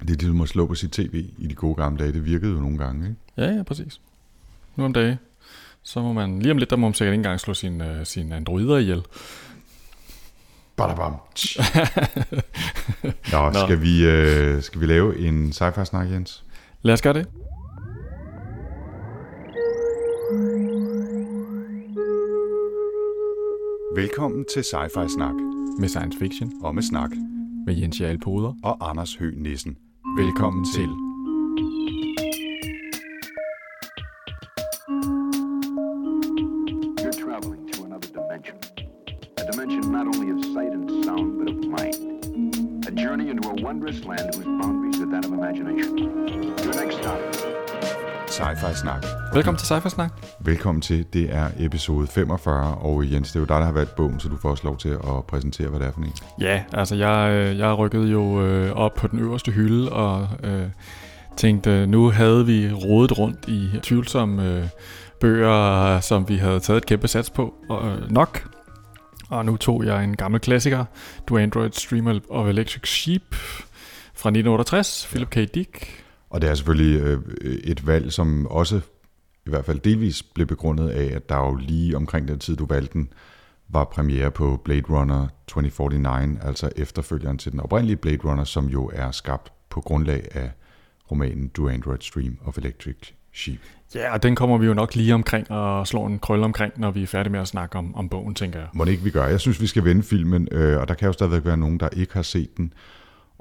Det er det, du må slå på sit tv i de gode gamle dage. Det virkede jo nogle gange, ikke? Ja, ja, præcis. Nu om dagen, så må man, lige om lidt, der må man sikkert ikke engang slå sin, uh, sin androider ihjel. Badabam. Nå, Nå. Skal, vi, øh, skal vi lave en sci-fi snak, Jens? Lad os gøre det. Velkommen til Sci-Fi Snak. Med science fiction. Og med snak. Med Jens Jarl Poder. Og Anders Høgh Nissen. Velkommen til. Velkommen til Sci-Fi Snak. Velkommen til. Det er episode 45, og Jens, det er jo dig, der har valgt bogen, så du får også lov til at præsentere, hvad det er for en. Ja, altså jeg, øh, jeg rykkede jo øh, op på den øverste hylde og øh, tænkte, nu havde vi rodet rundt i tvivlsomme øh, bøger, som vi havde taget et kæmpe sats på og, øh, nok. Og nu tog jeg en gammel klassiker, Do Android Stream of Electric Sheep fra 1968, Philip K. Dick. Og det er selvfølgelig øh, et valg, som også i hvert fald delvis blev begrundet af, at der jo lige omkring den tid, du valgte den, var premiere på Blade Runner 2049, altså efterfølgeren til den oprindelige Blade Runner, som jo er skabt på grundlag af romanen Do Android Stream of Electric Sheep. Ja, og den kommer vi jo nok lige omkring og slår en krølle omkring, når vi er færdige med at snakke om, om bogen, tænker jeg. Må det ikke vi gør? Jeg synes, vi skal vende filmen, øh, og der kan jo stadigvæk være nogen, der ikke har set den,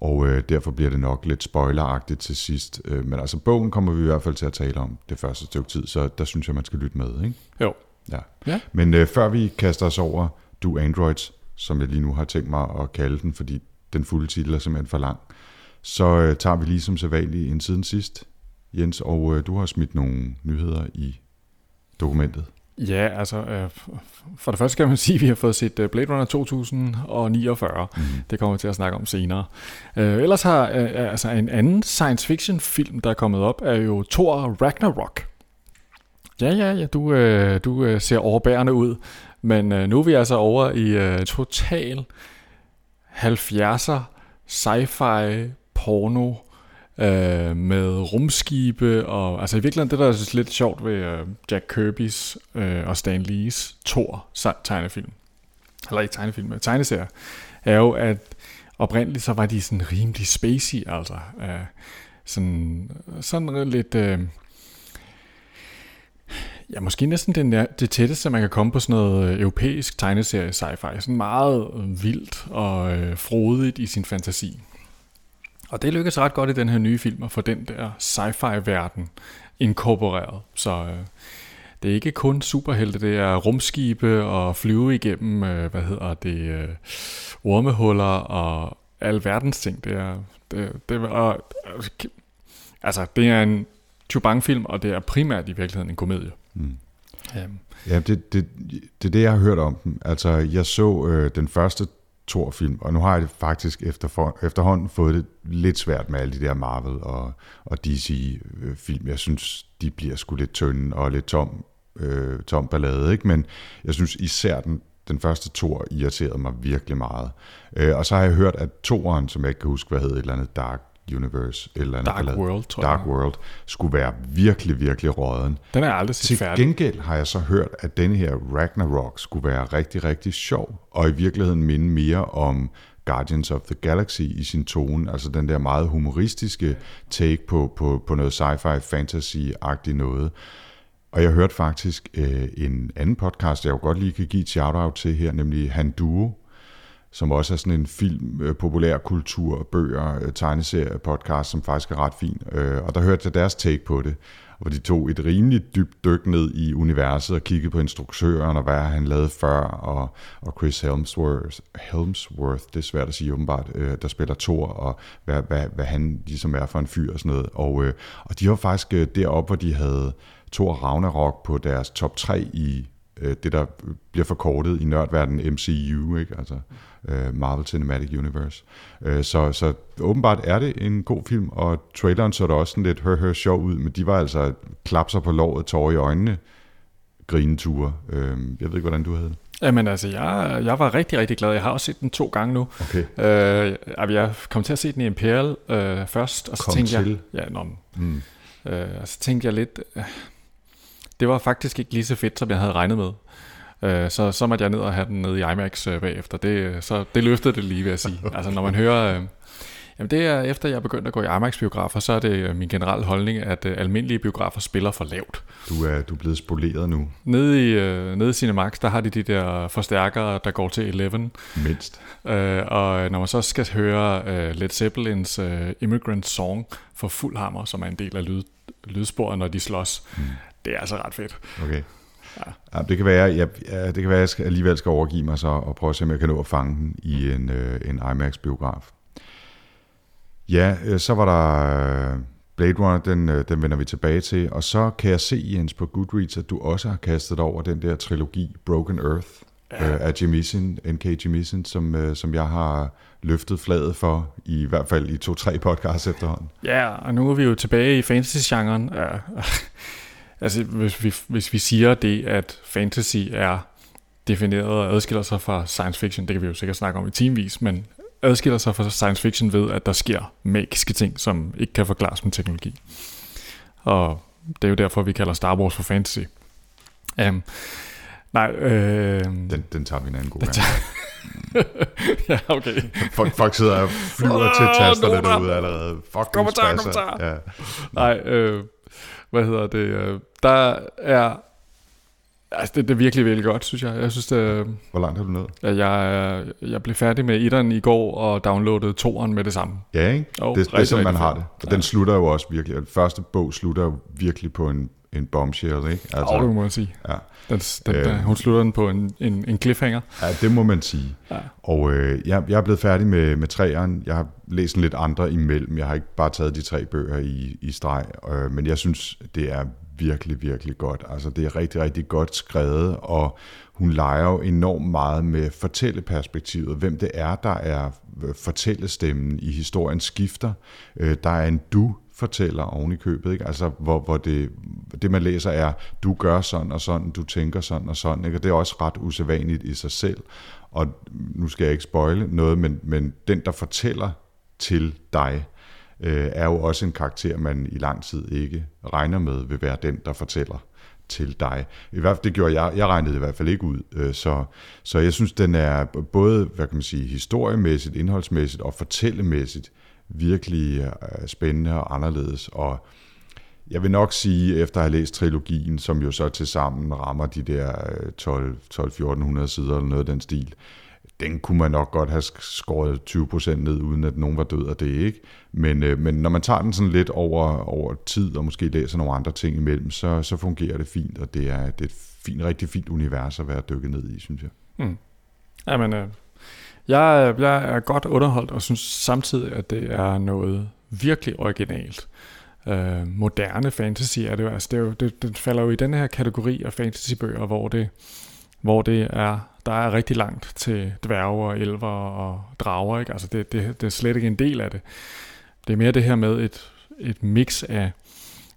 og øh, derfor bliver det nok lidt spoileragtigt til sidst. Øh, men altså, bogen kommer vi i hvert fald til at tale om det første stykke tid, så der synes jeg, man skal lytte med, ikke? Jo. Ja. Ja. Men øh, før vi kaster os over Do Androids, som jeg lige nu har tænkt mig at kalde den, fordi den fulde titel er simpelthen for lang, så øh, tager vi lige som sædvanligt en siden sidst, Jens, og øh, du har smidt nogle nyheder i dokumentet. Ja, altså, øh, for det første kan man sige, at vi har fået set øh, Blade Runner 2049. Mm. Det kommer vi til at snakke om senere. Øh, ellers har øh, altså en anden science fiction film, der er kommet op, er jo Thor Ragnarok. Ja, ja, ja, du, øh, du øh, ser overbærende ud, men øh, nu er vi altså over i øh, total 70'er sci-fi porno øh, med rumskibe, og altså i virkeligheden det, der er lidt sjovt ved øh, Jack Kirby's øh, og Stan Lees Thor tegnefilm, eller ikke tegnefilm, men tegneserier, er jo, at oprindeligt så var de sådan rimelig spacey, altså øh, sådan, sådan lidt... Øh, Ja, måske næsten det, det tætteste, man kan komme på sådan noget øh, europæisk tegneserie sci-fi. Sådan meget øh, vildt og øh, frodigt i sin fantasi. Og det lykkes ret godt i den her nye film at få den der sci-fi-verden inkorporeret. Så øh, det er ikke kun superhelte, det er rumskibe og flyve igennem, øh, hvad hedder det, øh, ormehuller og al verdens ting. Det er, det, det, og, altså, det er en Chubang-film, og det er primært i virkeligheden en komedie. Mm. Um. Ja, det, det, det er det, jeg har hørt om den. Altså, jeg så øh, den første Thor-film, og nu har jeg faktisk efter, efterhånden fået det lidt svært med alle de der Marvel og, og DC-film. Øh, jeg synes, de bliver sgu lidt tynde og lidt tom, øh, tom ballade, ikke? men jeg synes især den, den første Thor irriterede mig virkelig meget. Øh, og så har jeg hørt, at Thoren, som jeg ikke kan huske, hvad hed, et eller andet Dark Universe, eller andet, Dark World, tror Dark jeg. World, skulle være virkelig, virkelig råden. Den er aldrig Til færdig. gengæld har jeg så hørt, at denne her Ragnarok skulle være rigtig, rigtig sjov, og i virkeligheden minde mere om Guardians of the Galaxy i sin tone, altså den der meget humoristiske take på, på, på noget sci-fi, fantasy-agtigt noget. Og jeg hørte faktisk øh, en anden podcast, jeg jo godt lige kan give et shout-out til her, nemlig Han Duo, som også er sådan en film, øh, populærkultur, bøger, øh, tegneserie, podcast, som faktisk er ret fin. Øh, og der hørte jeg deres take på det, hvor de tog et rimeligt dybt dyk ned i universet og kiggede på instruktøren og hvad han lavede før, og, og Chris Helmsworth, Helmsworth, det er svært at sige åbenbart, øh, der spiller Thor, og hvad, hvad, hvad han ligesom er for en fyr og sådan noget. Og, øh, og de var faktisk øh, deroppe, hvor de havde Thor Ragnarok på deres top 3 i øh, det, der bliver forkortet i nørdverdenen MCU, ikke? altså øh, Marvel Cinematic Universe. Øh, så, så åbenbart er det en god film, og traileren så der også sådan lidt hør-hør sjov ud, men de var altså klapser på låret, tårer i øjnene, grineture. Øh, jeg ved ikke, hvordan du havde det. Jamen altså, jeg, jeg var rigtig, rigtig glad. Jeg har også set den to gange nu. Okay. Øh, jeg kom til at se den i Imperial øh, først, og så Kom tænkte til. jeg... Ja, nå, Mm. øh, og så tænkte jeg lidt... Øh, det var faktisk ikke lige så fedt, som jeg havde regnet med. Øh, så, så måtte jeg ned og have den nede i IMAX øh, bagefter. Det, øh, så det løftede det lige, vil jeg sige. Altså, når man hører... Øh, Jamen det er, efter jeg er begyndt at gå i IMAX-biografer, så er det øh, min generelle holdning, at øh, almindelige biografer spiller for lavt. Du er, du er blevet spoleret nu, Nede i, øh, nede i Cinemax, der har de de der forstærkere, der går til 11. mindst. Øh, og når man så skal høre øh, Led Zeppelins øh, Immigrant Song for fuld hammer, som er en del af lyd, lydsporet, når de slås, mm. Det er altså ret fedt. Okay. Ja, det kan være, jeg, ja, det kan være, at jeg skal, alligevel skal overgive mig så og prøve at se, om jeg kan nå at fange den i en, øh, en IMAX-biograf. Ja, øh, så var der øh, Blade Runner, den, øh, den vender vi tilbage til. Og så kan jeg se, Jens, på Goodreads, at du også har kastet dig over den der trilogi, Broken Earth, ja. øh, af Jemisin, N.K. Jemisin, som, øh, som jeg har løftet flaget for, i hvert fald i to-tre podcasts efterhånden. Ja, og nu er vi jo tilbage i fantasy-genren. Ja. Altså, hvis vi, hvis vi siger det, at fantasy er defineret og adskiller sig fra science fiction, det kan vi jo sikkert snakke om i timevis, men adskiller sig fra science fiction ved, at der sker magiske ting, som ikke kan forklares med teknologi. Og det er jo derfor, vi kalder Star Wars for fantasy. Um, nej, øh, Den, den tager vi en anden god gang. ja, okay. Folk, folk sidder og flyver til Åh, tasterne noter. derude allerede. Fuck, Kommentar, kommentar. Ja. Nej, øh, hvad hedder det? Øh, der er... Altså, det, det er virkelig, virkelig godt, synes jeg. Jeg synes, det, Hvor langt har du nået? at jeg, er- jeg blev færdig med etteren i går og downloadede toeren med det samme. Ja, ikke? Jo, det, det er rigtig, sådan, man har det. Og den slutter jo også virkelig. Den første bog slutter jo virkelig på en, en bombshell, ikke? Altså, oh, det må man sige. ja. Den, den, Øh. øh. Hun slutter den på en, en, en cliffhanger. ja, det må man sige. Ja. Og øh, jeg, jeg er blevet færdig med, med træeren. Jeg har læst en lidt andre imellem. Jeg har ikke bare taget de tre bøger i, i streg. Øh, men jeg synes, det er virkelig, virkelig godt. Altså, det er rigtig, rigtig godt skrevet, og hun leger jo enormt meget med fortælleperspektivet. Hvem det er, der er fortællestemmen i historien skifter. Øh, der er en du fortæller oven i købet, ikke? Altså, hvor, hvor det, det, man læser er, du gør sådan og sådan, du tænker sådan og sådan, ikke? Og det er også ret usædvanligt i sig selv. Og nu skal jeg ikke spoile noget, men, men den, der fortæller til dig, øh, er jo også en karakter, man i lang tid ikke regner med vil være den, der fortæller til dig. I hvert fald, det gjorde jeg. Jeg regnede i hvert fald ikke ud. Øh, Så, så jeg synes, den er både, hvad kan man sige, historiemæssigt, indholdsmæssigt og fortællemæssigt virkelig øh, spændende og anderledes. Og jeg vil nok sige, efter at have læst trilogien, som jo så til sammen rammer de der øh, 12-1400 sider eller noget af den stil, den kunne man nok godt have skåret 20% ned, uden at nogen var død af det, ikke? Men, øh, men når man tager den sådan lidt over, over tid, og måske læser nogle andre ting imellem, så, så fungerer det fint, og det er, det er et fint, rigtig fint univers at være dykket ned i, synes jeg. Mm. Jamen, øh, jeg, jeg er godt underholdt, og synes samtidig, at det er noget virkelig originalt. Øh, moderne fantasy er det jo, altså det, er jo, det, det falder jo i den her kategori af fantasybøger, hvor det, hvor det er, der er rigtig langt til dværge og elver og drager, ikke? Altså det, det, det er slet ikke en del af det. Det er mere det her med et, et mix af,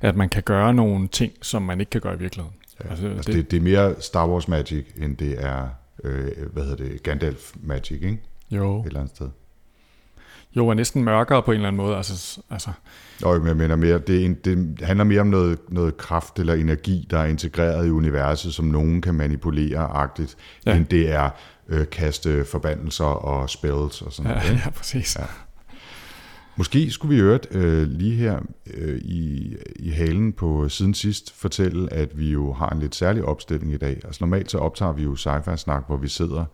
at man kan gøre nogle ting, som man ikke kan gøre i virkeligheden. Ja, Altså, altså, det- det, det, det er mere Star Wars Magic, end det er, øh, hvad hedder det, Gandalf Magic, ikke? Jo, Et eller andet sted. jo er næsten mørkere på en eller anden måde. Altså, altså Og jeg mener mere, det, en, det handler mere om noget, noget kraft eller energi, der er integreret i universet, som nogen kan manipulere-agtigt, Ja. ja. end det er øh, kaste forbandelser og spells og sådan ja, noget. ikke? ja, præcis. Ja. Måske skulle vi i øvrigt øh, lige her øh, i, i halen på siden sidst fortælle, at vi jo har en lidt særlig opstilling i dag. Altså normalt så optager vi jo sci snak hvor vi sidder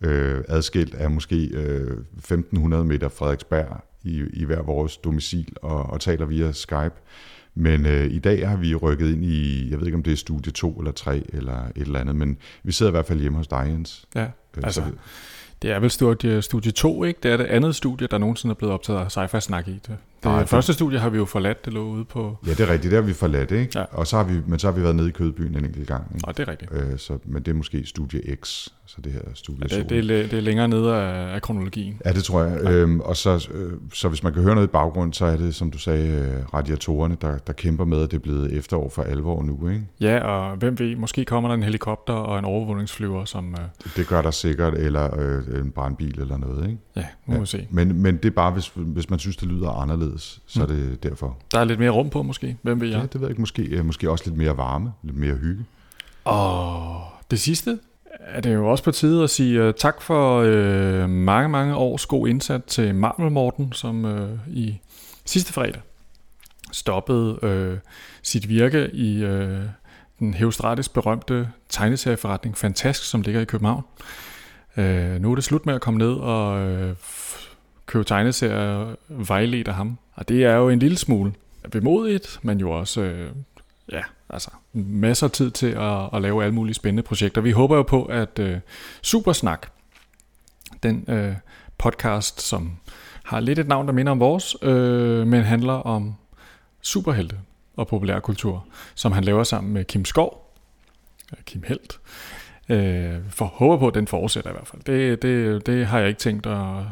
øh, adskilt af måske øh, 1500 meter Frederiksberg i, i hver vores domicil og, og taler via Skype. Men øh, i dag har vi rykket ind i, jeg ved ikke om det er studie 2 eller 3 eller et eller andet, men vi sidder i hvert fald hjemme hos dig, Jens. ja. Øh, Altså, så- det er vel studie, studie 2, ikke? Det er det andet studie, der nogensinde er blevet optaget af sci-fi snak i. Det, det Nej, første studie har vi jo forladt, det lå ude på... Ja, det er rigtigt, det har vi forladt, ikke? Ja. Og så har vi, men så har vi været nede i Kødbyen en enkelt gang. Ikke? Nej, det er rigtigt. Øh, så, men det er måske Studie X, så det her Studie Ja, det, det, er, det er længere nede af, af kronologien. Ja, det tror jeg. Øhm, og så, øh, så hvis man kan høre noget i baggrund, så er det, som du sagde, øh, radiatorerne, der, der kæmper med, at det er blevet efterår for alvor nu. Ikke? Ja, og hvem ved, måske kommer der en helikopter og en overvågningsflyver, som... Øh, Det gør der sikkert, eller øh, en brandbil eller noget. Ikke? ja, nu må vi se. Men, men det er bare, hvis, hvis man synes, det lyder anderledes, så er det derfor. Der er lidt mere rum på, måske. Hvem ved Ja, jeg? det ved jeg ikke. Måske, øh, måske også lidt mere varme, lidt mere hygge. Og det sidste er det jo også på tide at sige uh, tak for uh, mange, mange års god indsats til Marvel Morten, som uh, i sidste fredag stoppede uh, sit virke i uh, den Heostratis berømte tegneserieforretning Fantask, som ligger i København. Uh, nu er det slut med at komme ned og uh, købe tegneserier vejledt af ham. Og det er jo en lille smule bemodigt, men jo også øh, ja, altså masser af tid til at, at lave alle mulige spændende projekter. Vi håber jo på, at øh, Supersnak, den øh, podcast, som har lidt et navn, der minder om vores, øh, men handler om superhelte og populærkultur, som han laver sammen med Kim Skov, øh, Kim Helt. Øh, for håber på, at den fortsætter i hvert fald. Det, det, det har jeg ikke tænkt at,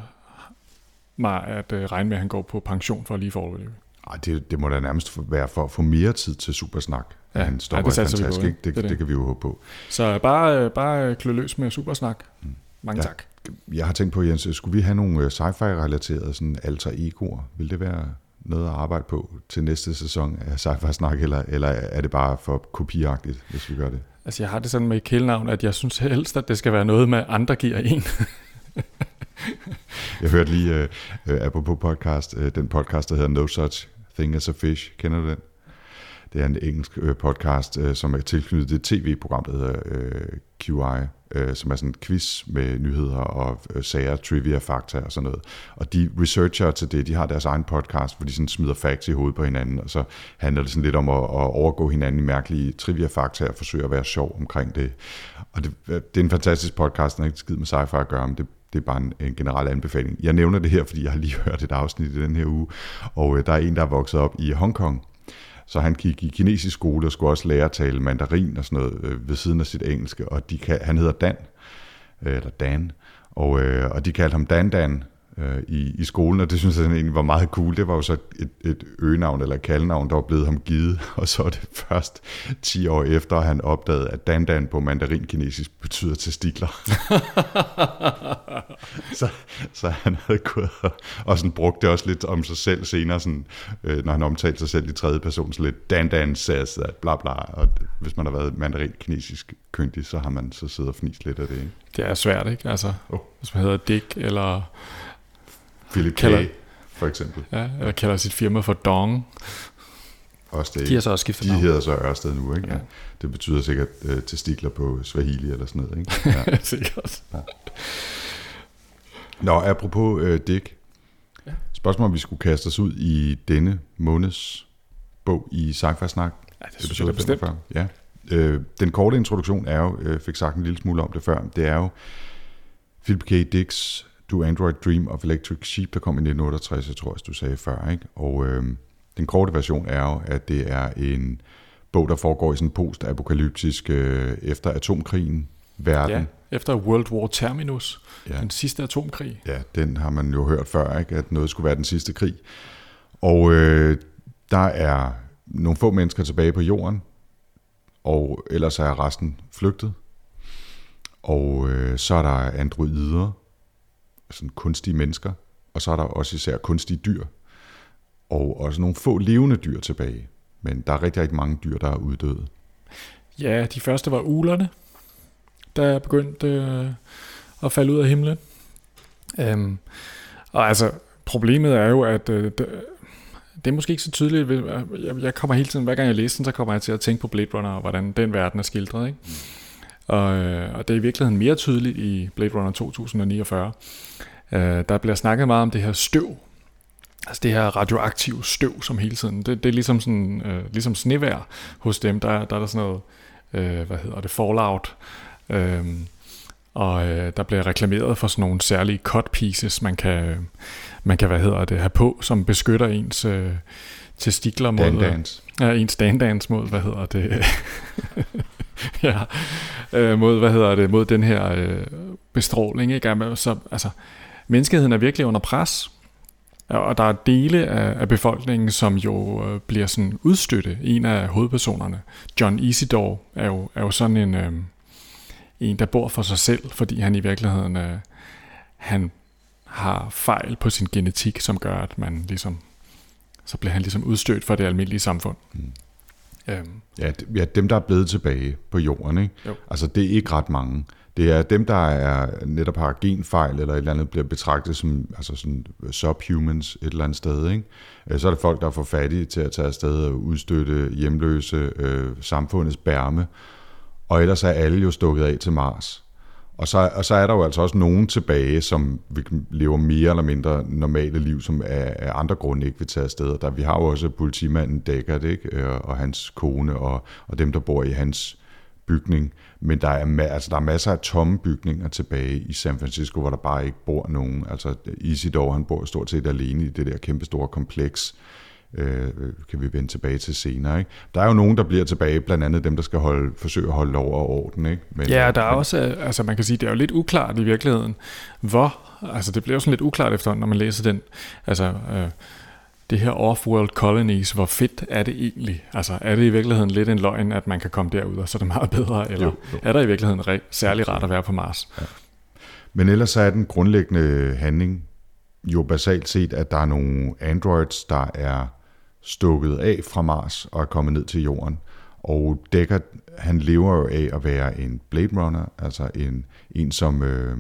mig at øh, regne med, at han går på pension for lige for at overleve. Ej, det, det må da nærmest være for at få mere tid til Supersnak. Ja, han stopper det ja, på, fantastisk. ikke? Det, Det det, det. det, kan vi jo håbe på. Så bare, øh, bare klø løs med Supersnak. Mange Ja. tak. Jeg har tænkt på, Jens, skulle vi have nogle øh, sci-fi-relaterede sådan alter egoer? Vil det være noget at arbejde på til næste sæson af Sci-Fi Snak, eller, eller er det bare for kopiagtigt, hvis vi gør det? Altså, jeg har det sådan med kælenavn, at jeg synes helst, at det skal være noget med, andre giver en. Jeg hørte lige, uh, apropos podcast, uh, den podcast, der hedder No Such Thing as a Fish. Kender du den? Det er en engelsk uh, podcast, uh, som er tilknyttet det tv-program, der hedder uh, QI, uh, som er sådan en quiz med nyheder og uh, sager, trivia, fakta og sådan noget. Og de researcher til det, de har deres egen podcast, hvor de sådan smider facts i hovedet på hinanden, og så handler det sådan lidt om at, at overgå hinanden i mærkelige trivia-fakta og forsøge at være sjov omkring det. Og det, det er en fantastisk podcast, den har ikke skidt med sci-fi at gøre, men det, det er bare en, en generel anbefaling. Jeg nævner det her, fordi jeg har lige hørt et afsnit i den her uge, og øh, der er en, der er vokset op i Hongkong, så han gik i kinesisk skole og skulle også lære at tale mandarin og sådan noget øh, ved siden af sit engelske, og de kan, han hedder Dan, øh, eller Dan, og, øh, og de kaldte ham Dan Dan øh, i, i skolen, og det synes jeg egentlig var meget cool. Det var jo så et, et øgenavn eller kaldnavn, der var blevet ham givet, og så er det først 10 år efter, han opdagede, at Dan Dan på mandarin-kinesisk betyder testikler. så, så han havde gået og, og sådan brugt det også lidt om sig selv senere, sådan, øh, når han omtalte sig selv i tredje person, så lidt Dan Dan says that, bla bla, og hvis man har været mandarin-kinesisk kyndig, så har man så siddet og fnist lidt af det, ikke? Det er svært, ikke? Altså, Oh. hvis man hedder Dick, eller, Philip K. Kalder- for eksempel. ja, eller kalder sit firma for Dong. Også det, De har så også skiftet de navn. hedder så Ørsted nu, ikke? Ja. Ja. Det betyder sikkert øh, testikler på Swahili eller sådan noget, ikke? Ja. Sikkert. Nå, apropos øh, Dick. Ja. Spørgsmål, om vi skulle kaste os ud i denne måneds bog i Sci-Fi Snak. Ja, det synes jeg bestemt. 45. Ja. Øh, den korte introduktion er jo, øh, fik sagt en lille smule om det før, det er jo Philip K. Dicks Do Android Dream of Electric Sheep, der kom i 1968, jeg tror også, du sagde før. Ikke? Og øh, den korte version er jo, at det er en bog, der foregår i sådan en post-apokalyptisk øh, efter atomkrigen verden. Ja, efter World War Terminus, ja. den sidste atomkrig. Ja, den har man jo hørt før, ikke? at noget skulle være den sidste krig. Og øh, der er nogle få mennesker tilbage på jorden, og ellers er resten flygtet. Og øh, så er der androider, sådan kunstige mennesker, og så er der også især kunstige dyr, og også nogle få levende dyr tilbage. Men der er rigtig, rigtig mange dyr, der er uddøde. Ja, de første var ulerne, der begyndte øh, at falde ud af himlen. Um, og altså, problemet er jo, at øh, det, er måske ikke så tydeligt. Jeg, jeg kommer hele tiden, hver gang jeg læser den, så kommer jeg til at tænke på Blade Runner, og hvordan den verden er skildret. Ikke? Og, øh, og det er i virkeligheden mere tydeligt i Blade Runner 2049. Uh, der bliver snakket meget om det her støv, Altså det her radioaktive støv, som hele tiden, det, det er ligesom, sådan, øh, ligesom snevejr hos dem, der, der er der sådan noget, øh, hvad hedder det, fallout, øh, og øh, der bliver reklameret for sådan nogle særlige cut pieces, man kan, man kan hvad hedder det, have på, som beskytter ens øh, testikler mod... Dandans. Ja, ens dandans mod, hvad hedder det... ja, øh, mod, hvad hedder det, mod den her øh, bestråling, ikke? Så, altså, menneskeheden er virkelig under pres, og der er dele af, af befolkningen, som jo øh, bliver sådan udstøtte. En af hovedpersonerne, John Isidore, er jo, er jo sådan en, øh, en, der bor for sig selv, fordi han i virkeligheden øh, han har fejl på sin genetik, som gør, at man ligesom, så bliver han ligesom udstødt fra det almindelige samfund. Mm. Øhm. Ja, ja, dem der er blevet tilbage på jorden, ikke? Jo. altså det er ikke ret mange. Det er dem, der er, netop har genfejl eller et eller andet, bliver betragtet som altså sådan subhumans et eller andet sted. Ikke? Øh, så er det folk, der er for fattige til at tage afsted og udstøtte hjemløse øh, samfundets bærme. Og ellers er alle jo stukket af til Mars. Og så, og så er der jo altså også nogen tilbage, som lever mere eller mindre normale liv, som af, af andre grunde ikke vil tage afsted. Der, vi har jo også politimanden Deckard, ikke? Og, og hans kone, og, og dem, der bor i hans bygning. Men der er, altså, der er masser af tomme bygninger tilbage i San Francisco, hvor der bare ikke bor nogen. Altså Isidore, han bor stort set alene i det der kæmpe store kompleks øh, kan vi vende tilbage til senere. Ikke? Der er jo nogen, der bliver tilbage, blandt andet dem, der skal holde, forsøge at holde lov og orden. Ikke? Men, ja, der er men, også, altså man kan sige, det er jo lidt uklart i virkeligheden, hvor, altså det bliver jo sådan lidt uklart efterhånden, når man læser den, altså øh, det her off-world colonies, hvor fedt er det egentlig? Altså er det i virkeligheden lidt en løgn, at man kan komme derud, og så er det meget bedre, eller jo, jo. er der i virkeligheden re- særlig rart at være på Mars? Ja. Men ellers så er den grundlæggende handling jo basalt set, at der er nogle androids, der er stukket af fra Mars og er kommet ned til jorden. Og Deckard, han lever jo af at være en Blade Runner, altså en, en som øh,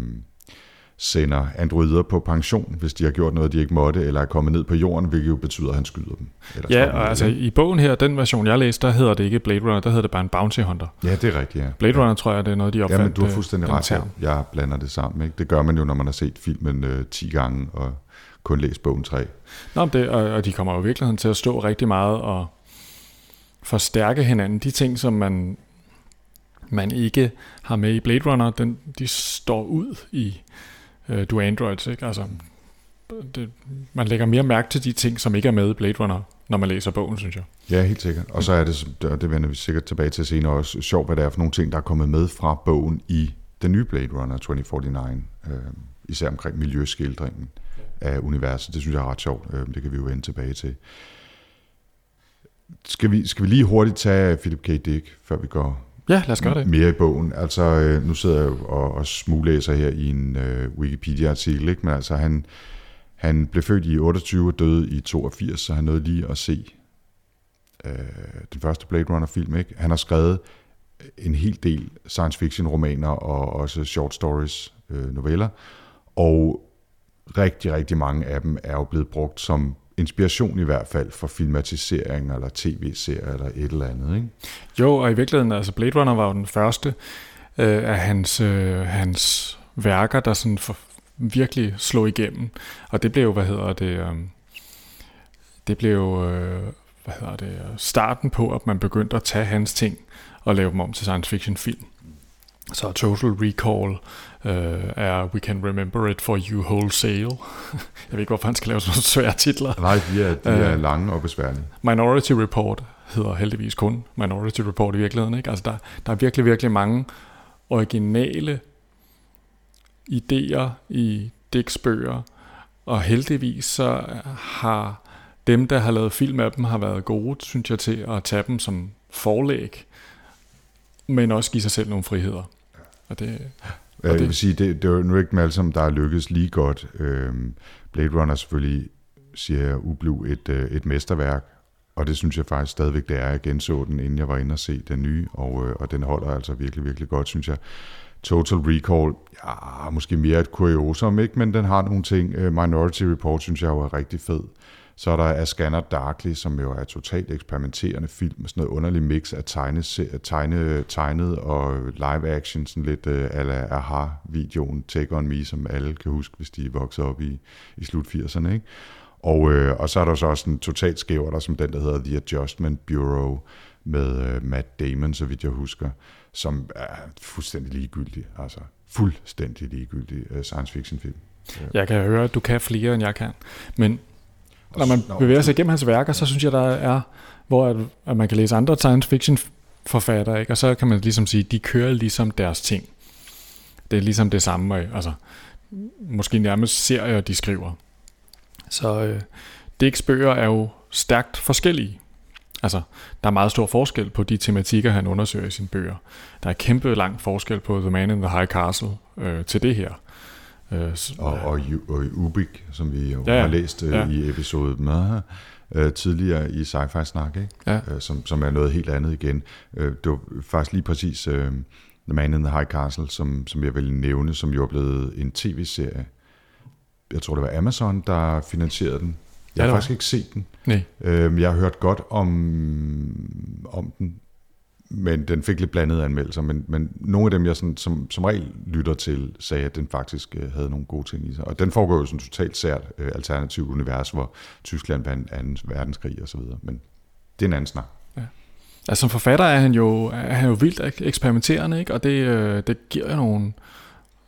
sender androider på pension, hvis de har gjort noget, de ikke måtte, eller er kommet ned på jorden, hvilket jo betyder, at han skyder dem. Eller ja, og altså i bogen her, den version, jeg læste, der hedder det ikke Blade Runner, der hedder det bare en Bounty Hunter. Ja, det er rigtigt, ja. Blade Runner, tror jeg, det er noget, de opfandt. Ja, men du har fuldstændig ret, jeg, jeg blander det sammen. Ikke? Det gør man jo, når man har set filmen øh, 10 gange, og kun læst bogen 3. Nå, det, og, og de kommer jo virkelig til at stå rigtig meget og forstærke hinanden. De ting, som man, man ikke har med i Blade Runner, den, de står ud i uh, Du Androids. Ikke? Altså, det, man lægger mere mærke til de ting, som ikke er med i Blade Runner, når man læser bogen, synes jeg. Ja, helt sikkert. Og så er det, og det vender vi sikkert tilbage til senere også, sjovt, hvad det er for nogle ting, der er kommet med fra bogen i den nye Blade Runner 2049, øh, især omkring miljøskildringen af universet. Det synes jeg er ret sjovt. Øh, det kan vi jo vende tilbage til. Skal vi, skal vi lige hurtigt tage Philip K. Dick, før vi går Ja, lad os gøre det. Mere i bogen. Altså, øh, nu sidder jeg jo og, og smuglæser her i en uh, Wikipedia-artikel, ikke? men altså, han, han blev født i 28 og døde i 82, så han nåede lige at se uh, den første Blade Runner-film. Ikke? Han har skrevet en hel del science fiction romaner og også short stories, uh, noveller, og rigtig, rigtig mange af dem er jo blevet brugt som inspiration i hvert fald for filmatisering eller tv-serier eller et eller andet. Ikke? Jo, og i virkeligheden, altså Blade Runner var jo den første øh, af hans, øh, hans værker, der sådan for, virkelig slog igennem. Og det blev jo, hvad hedder det, øh, det blev øh, hvad hedder det, starten på, at man begyndte at tage hans ting og lave dem om til science fiction film. Så Total Recall uh, er We Can Remember It For You Wholesale. Jeg ved ikke, hvorfor han skal lave sådan nogle svære titler. Nej, de er, de er uh, lange og besværlige. Minority Report hedder heldigvis kun Minority Report i virkeligheden. Ikke? Altså der, der er virkelig, virkelig mange originale idéer i Dicks bøger, og heldigvis så har dem, der har lavet film af dem, har været gode, synes jeg, til at tage dem som forlæg, men også give sig selv nogle friheder. Og det, og det, jeg vil sige, det, det er jo nu ikke med alle sammen, der er lykkedes lige godt. Øhm, Blade Runner selvfølgelig, siger jeg, ublu et, øh, et mesterværk, og det synes jeg faktisk stadigvæk, det er. Jeg genså den, inden jeg var inde og se den nye, og, øh, og den holder altså virkelig, virkelig godt, synes jeg. Total Recall, ja, måske mere et kuriosum, ikke? men den har nogle ting. Øh, Minority Report synes jeg jo er rigtig fed. Så er der A Scanner Darkly, som jo er totalt eksperimenterende film med sådan noget underlig mix af tegne, tegne, tegnet og live action, sådan lidt uh, ala Aha-videoen Take On Me, som alle kan huske, hvis de voksede op i, i slut 80'erne. Ikke? Og, øh, og så er der så også en totalt skæver, der som den, der hedder The Adjustment Bureau, med øh, Matt Damon, så vidt jeg husker, som er fuldstændig ligegyldig, altså fuldstændig ligegyldig øh, science fiction film. Jeg kan høre, at du kan flere, end jeg kan. Men når man bevæger sig igennem hans værker, så synes jeg, der er, hvor at, at man kan læse andre science fiction forfattere, ikke? og så kan man ligesom sige, de kører ligesom deres ting. Det er ligesom det samme, altså måske nærmest serier, de skriver. Så øh, Dicks bøger er jo stærkt forskellige. Altså, der er meget stor forskel på de tematikker, han undersøger i sine bøger. Der er kæmpe lang forskel på The Man in the High Castle øh, til det her. Øh, og, og, og Ubik, som vi jo ja, har læst øh, ja. i episode med øh, tidligere i Sci-Fi Snak, ikke? Ja. Øh, som, som er noget helt andet igen. Øh, det var faktisk lige præcis øh, The Man in the High Castle, som, som jeg vil nævne, som jo er blevet en tv-serie. Jeg tror, det var Amazon, der finansierede den. Jeg har faktisk ikke set den. Nej. Øhm, jeg har hørt godt om, om den, men den fik lidt blandede anmeldelser. Men, men nogle af dem, jeg sådan, som, som regel lytter til, sagde, at den faktisk øh, havde nogle gode ting i sig. Og den foregår jo sådan totalt sært øh, alternativt univers, hvor Tyskland vandt 2. verdenskrig og så videre. Men det er en anden snak. Ja. Altså som forfatter er han jo, er han jo vildt eksperimenterende, ikke? og det, øh, det giver jo nogle,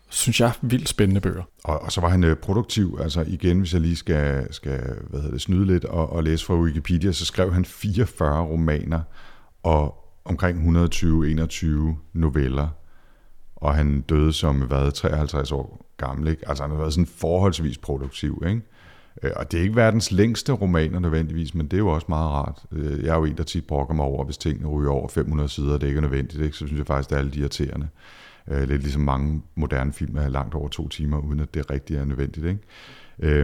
synes jeg, vildt spændende bøger. Og, og så var han øh, produktiv, altså igen, hvis jeg lige skal, skal hvad hedder det, snyde lidt og, og læse fra Wikipedia, så skrev han 44 romaner og omkring 120-21 noveller, og han døde som hvad, 53 år gammel. Ikke? Altså han har været sådan forholdsvis produktiv. Ikke? Øh, og det er ikke verdens længste romaner nødvendigvis, men det er jo også meget rart. Øh, jeg er jo en, der tit brokker mig over, hvis tingene ryger over 500 sider, og det ikke er nødvendigt, ikke? så synes jeg faktisk, det er lidt irriterende. Øh, lidt ligesom mange moderne film er langt over to timer, uden at det rigtig er nødvendigt. Ikke?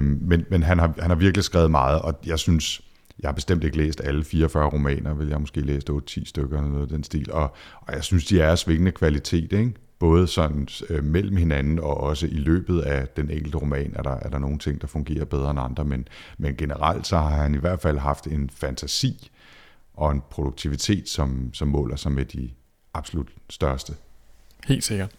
Men men han, har, han har virkelig skrevet meget, og jeg synes, jeg har bestemt ikke læst alle 44 romaner, vil jeg måske læst 8-10 stykker eller noget af den stil, og, og jeg synes, de er af svingende kvalitet, ikke? både sådan øh, mellem hinanden og også i løbet af den enkelte roman er der, er der nogle ting, der fungerer bedre end andre, men, men generelt så har han i hvert fald haft en fantasi og en produktivitet, som, som måler sig med de absolut største Helt sikkert.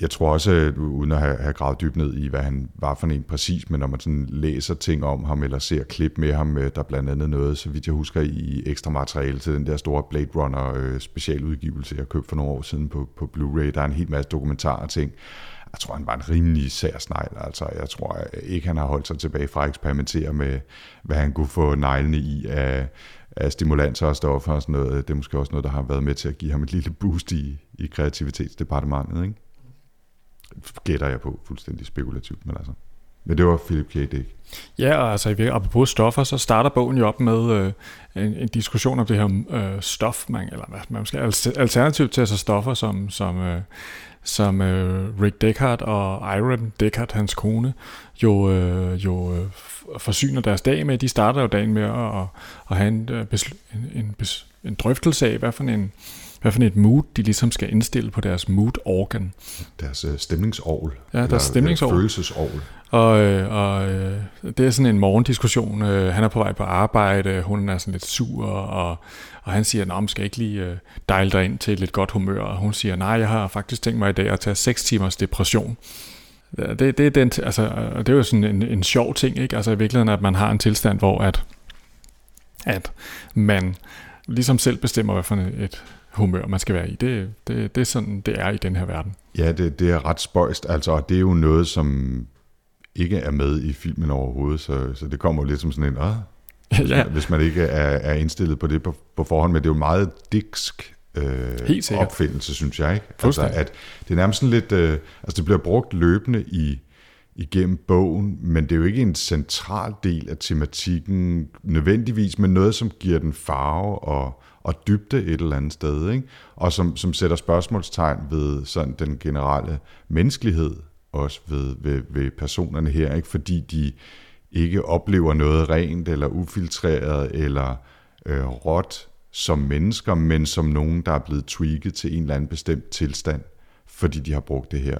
Jeg tror også, uden at have, have gravet dybt ned i, hvad han var for en præcis, men når man sådan læser ting om ham, eller ser klip med ham, øh, der er blandt andet noget, så vidt jeg husker, i ekstra materiale til den der store Blade Runner øh, specialudgivelse, jeg købte for nogle år siden på, på Blu-ray. Der er en hel masse dokumentarer ting. Jeg tror, han var en rimelig sær snegl. Altså, jeg tror ikke, han har holdt sig tilbage fra at eksperimentere med, hvad han kunne få neglene i af, af stimulanser og stoffer og sådan noget. Det er måske også noget, der har været med til at give ham et lille boost i, i kreativitetsdepartementet, ikke? Gætter jeg på fuldstændig spekulativt, men altså. Men det var Philip K. Dick. Ja, og altså apropos stoffer, så starter bogen jo op med øh, en, en diskussion om det her øh, stof, man, eller hvad man skal, alternativ til altså stoffer, som, som, øh, som øh, Rick Deckard og Iron Deckard, hans kone, jo, øh, jo øh, forsyner deres dag med. De starter jo dagen med at, at have en, øh, en, en, en drøftelse af, hvad for en, hvad for et mood, de ligesom skal indstille på deres mood-organ. Deres øh, stemningsovl. Ja, deres stemningsovl. Følelsesovl. Og, øh, og øh, det er sådan en morgendiskussion. Øh, han er på vej på arbejde, hun er sådan lidt sur, og, og han siger, at skal ikke lige øh, dejle dig ind til et lidt godt humør. Og hun siger, nej, jeg har faktisk tænkt mig i dag at tage 6 timers depression. Det, det, er den, altså, det er jo sådan en, en sjov ting, ikke? Altså i virkeligheden, at man har en tilstand, hvor at, at man ligesom selv bestemmer, hvad for et humør man skal være i. Det, det, det er sådan, det er i den her verden. Ja, det, det er ret spøjst. Altså, det er jo noget, som ikke er med i filmen overhovedet, så, så det kommer jo lidt som sådan en, ah, ja. hvis man ikke er, er indstillet på det på, på forhånd, men det er jo meget diksk øh, opfindelse, synes jeg. Ikke? Altså, at det er nærmest sådan lidt, øh, altså det bliver brugt løbende i igennem bogen, men det er jo ikke en central del af tematikken nødvendigvis, men noget, som giver den farve og, og dybde et eller andet sted, ikke? og som, som sætter spørgsmålstegn ved sådan den generelle menneskelighed, også ved, ved, ved personerne her, ikke? fordi de ikke oplever noget rent eller ufiltreret eller øh, råt som mennesker, men som nogen, der er blevet tweaked til en eller anden bestemt tilstand, fordi de har brugt det her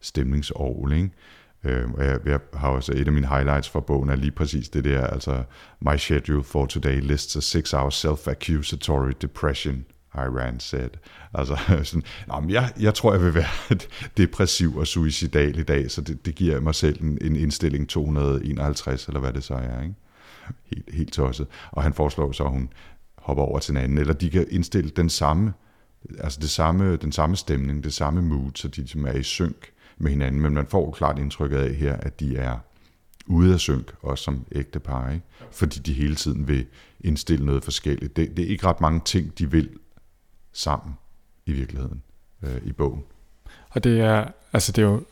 stemningsovl. Ikke? Øh, jeg, jeg har også et af mine highlights fra bogen er lige præcis det der, altså My schedule for today lists a six hour self-accusatory depression, Iran said. Altså sådan, nå, men jeg, jeg tror, jeg vil være depressiv og suicidal i dag, så det, det giver mig selv en, en indstilling 251, eller hvad det så er, ikke? helt, helt tosset. Og han foreslår så, at hun hopper over til en anden, eller de kan indstille den samme, altså det samme, den samme stemning, det samme mood, så de som er i synk med hinanden, men man får klart indtrykket af her, at de er ude af synk, også som ægte par, ikke? fordi de hele tiden vil indstille noget forskelligt. Det, det er ikke ret mange ting, de vil sammen i virkeligheden øh, i bogen. Og det er, altså det er jo,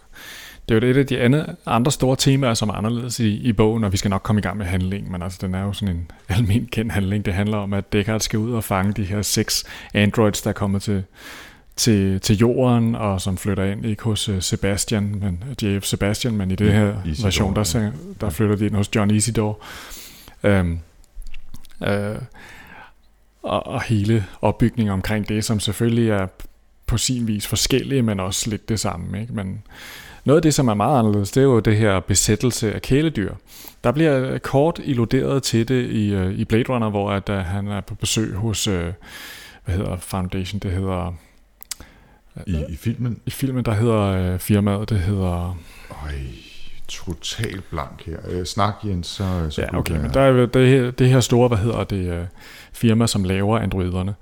det er jo et af de andre, andre store temaer, som er anderledes i, i bogen, og vi skal nok komme i gang med handlingen, men altså den er jo sådan en almindelig kendt handling. Det handler om, at Deckard skal ud og fange de her seks androids, der kommer til, til, til jorden, og som flytter ind ikke hos øh, Sebastian, men JF Sebastian, men i det her Isidore, version, der, der flytter de ind hos John Isidore. Øhm, øh, og, og hele opbygningen omkring det, som selvfølgelig er på sin vis forskellige, men også lidt det samme. Ikke? Men noget af det, som er meget anderledes, det er jo det her besættelse af kæledyr. Der bliver kort illuderet til det i, øh, i Blade Runner, hvor at, uh, han er på besøg hos, hvad hedder Foundation, det hedder... I, I filmen? I filmen, der hedder uh, firmaet, det hedder... Øj, totalt blank her. Snak, Jens, så... så ja, okay, men der er det her, det her store, hvad hedder det, uh, firma, som laver androiderne.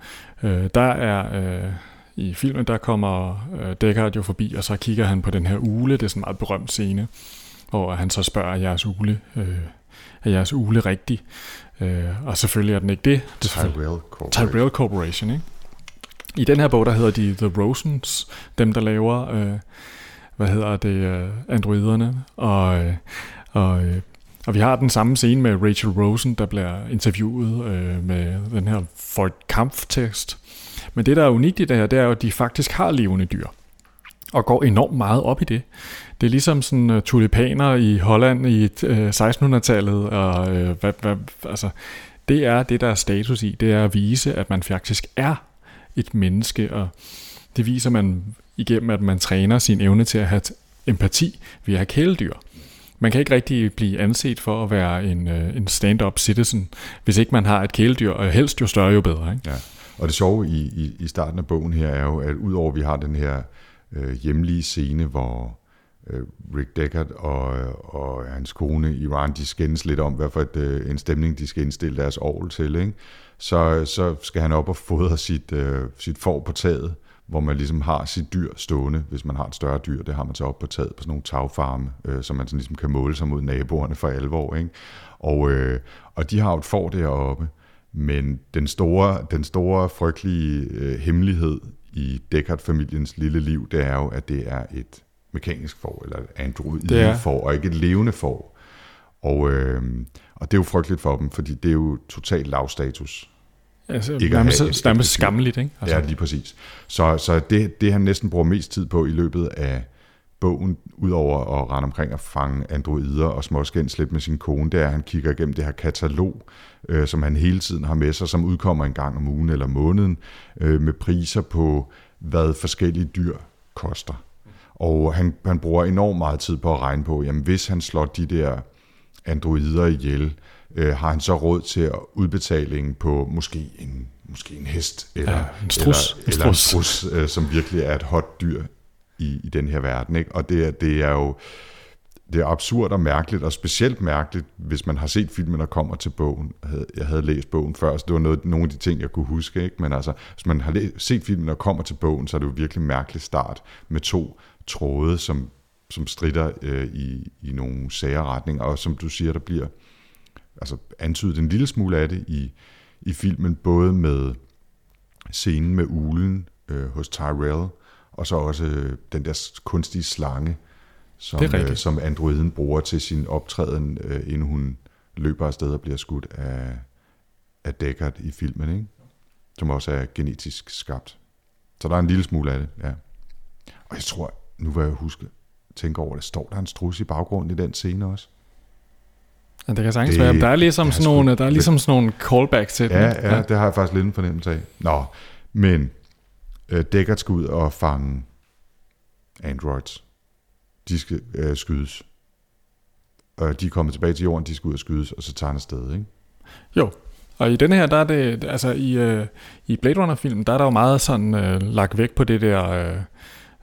Uh, der er... Uh, i filmen, der kommer øh, Deckard jo forbi, og så kigger han på den her ule, det er sådan en meget berømt scene, hvor han så spørger, er jeres ule, øh, er jeres ule rigtig? Øh, og selvfølgelig er den ikke det. det Tyrell Corporation. Tyrell Corporation, ikke? I den her bog, der hedder de The Rosens, dem der laver, øh, hvad hedder det, øh, androiderne, og, øh, og, øh, og vi har den samme scene med Rachel Rosen, der bliver interviewet øh, med den her Ford Kampftest. men det, der er unikt i det her, det er jo, at de faktisk har levende dyr. Og går enormt meget op i det. Det er ligesom sådan uh, tulipaner i Holland i øh, uh, 1600-tallet. Og, uh, hvad, hvad, altså, det er det, der er status i. Det er at vise, at man faktisk er et menneske. Og det viser man igennem, at man træner sin evne til at have empati ved at have kæledyr. Man kan ikke rigtig blive anset for at være en, øh, en stand-up citizen, hvis ikke man har et kæledyr, og helst jo større, jo bedre. Ikke? Ja. Og det sjove i, i, i starten af bogen her er jo, at udover at vi har den her øh, hjemlige scene, hvor øh, Rick Deckard og, og hans kone Iran, de skændes lidt om, hvad for et, øh, en stemning de skal indstille deres ovl til, ikke? Så, så skal han op og fodre sit, øh, sit får på taget, hvor man ligesom har sit dyr stående, hvis man har et større dyr, det har man så op på taget på sådan nogle tagfarme, øh, så man sådan ligesom kan måle sig mod naboerne for alvor. Ikke? Og, øh, og de har jo et får deroppe, men den store, den store frygtelige øh, hemmelighed i Deckard-familiens lille liv, det er jo, at det er et mekanisk får, eller et android får, og ikke et levende får. Og, øh, og det er jo frygteligt for dem, fordi det er jo totalt lavstatus. Altså, ikke nærmest, nærmest skammeligt, ikke? Altså. Ja, lige præcis. Så, så det, det han næsten bruger mest tid på i løbet af bogen, udover at rende omkring og fange androider og småskændes lidt med sin kone, det er, at han kigger igennem det her katalog, øh, som han hele tiden har med sig, som udkommer en gang om ugen eller måneden, øh, med priser på, hvad forskellige dyr koster. Og han, han bruger enormt meget tid på at regne på, jamen hvis han slår de der androider ihjel, øh, har han så råd til udbetalingen på måske en, måske en hest, eller ja, en strus, eller, eller en strus, øh, som virkelig er et hot dyr i, i den her verden. Ikke? Og det, det er jo det er absurd og mærkeligt, og specielt mærkeligt, hvis man har set filmen og kommer til bogen. Jeg havde læst bogen før, så det var noget, nogle af de ting, jeg kunne huske. Ikke? Men altså, hvis man har set filmen og kommer til bogen, så er det jo virkelig en mærkelig start med to tråde, som, som strider øh, i, i nogle sagerretninger, og som du siger, der bliver altså, antydet en lille smule af det i, i filmen, både med scenen med ulen øh, hos Tyrell, og så også øh, den der kunstige slange, som, øh, som androiden bruger til sin optræden, øh, inden hun løber afsted og bliver skudt af, af Deckard i filmen, ikke? som også er genetisk skabt. Så der er en lille smule af det, ja. Og jeg tror, nu vil jeg huske, tænke over det, står der en strus i baggrunden i den scene også? Ja, det kan sagtens det, være. Der er ligesom, sådan nogle, der er ligesom sådan nogle callbacks til ja, den. Ja, ja, det har jeg faktisk lidt en fornemmelse af. Nå, men øh, Deckard skal ud og fange androids. De skal øh, skydes. Og de er kommet tilbage til jorden, de skal ud og skydes, og så tager han afsted, ikke? Jo, og i denne her, der er det, altså i, øh, i Blade Runner-filmen, der er der jo meget sådan øh, lagt væk på det der, øh,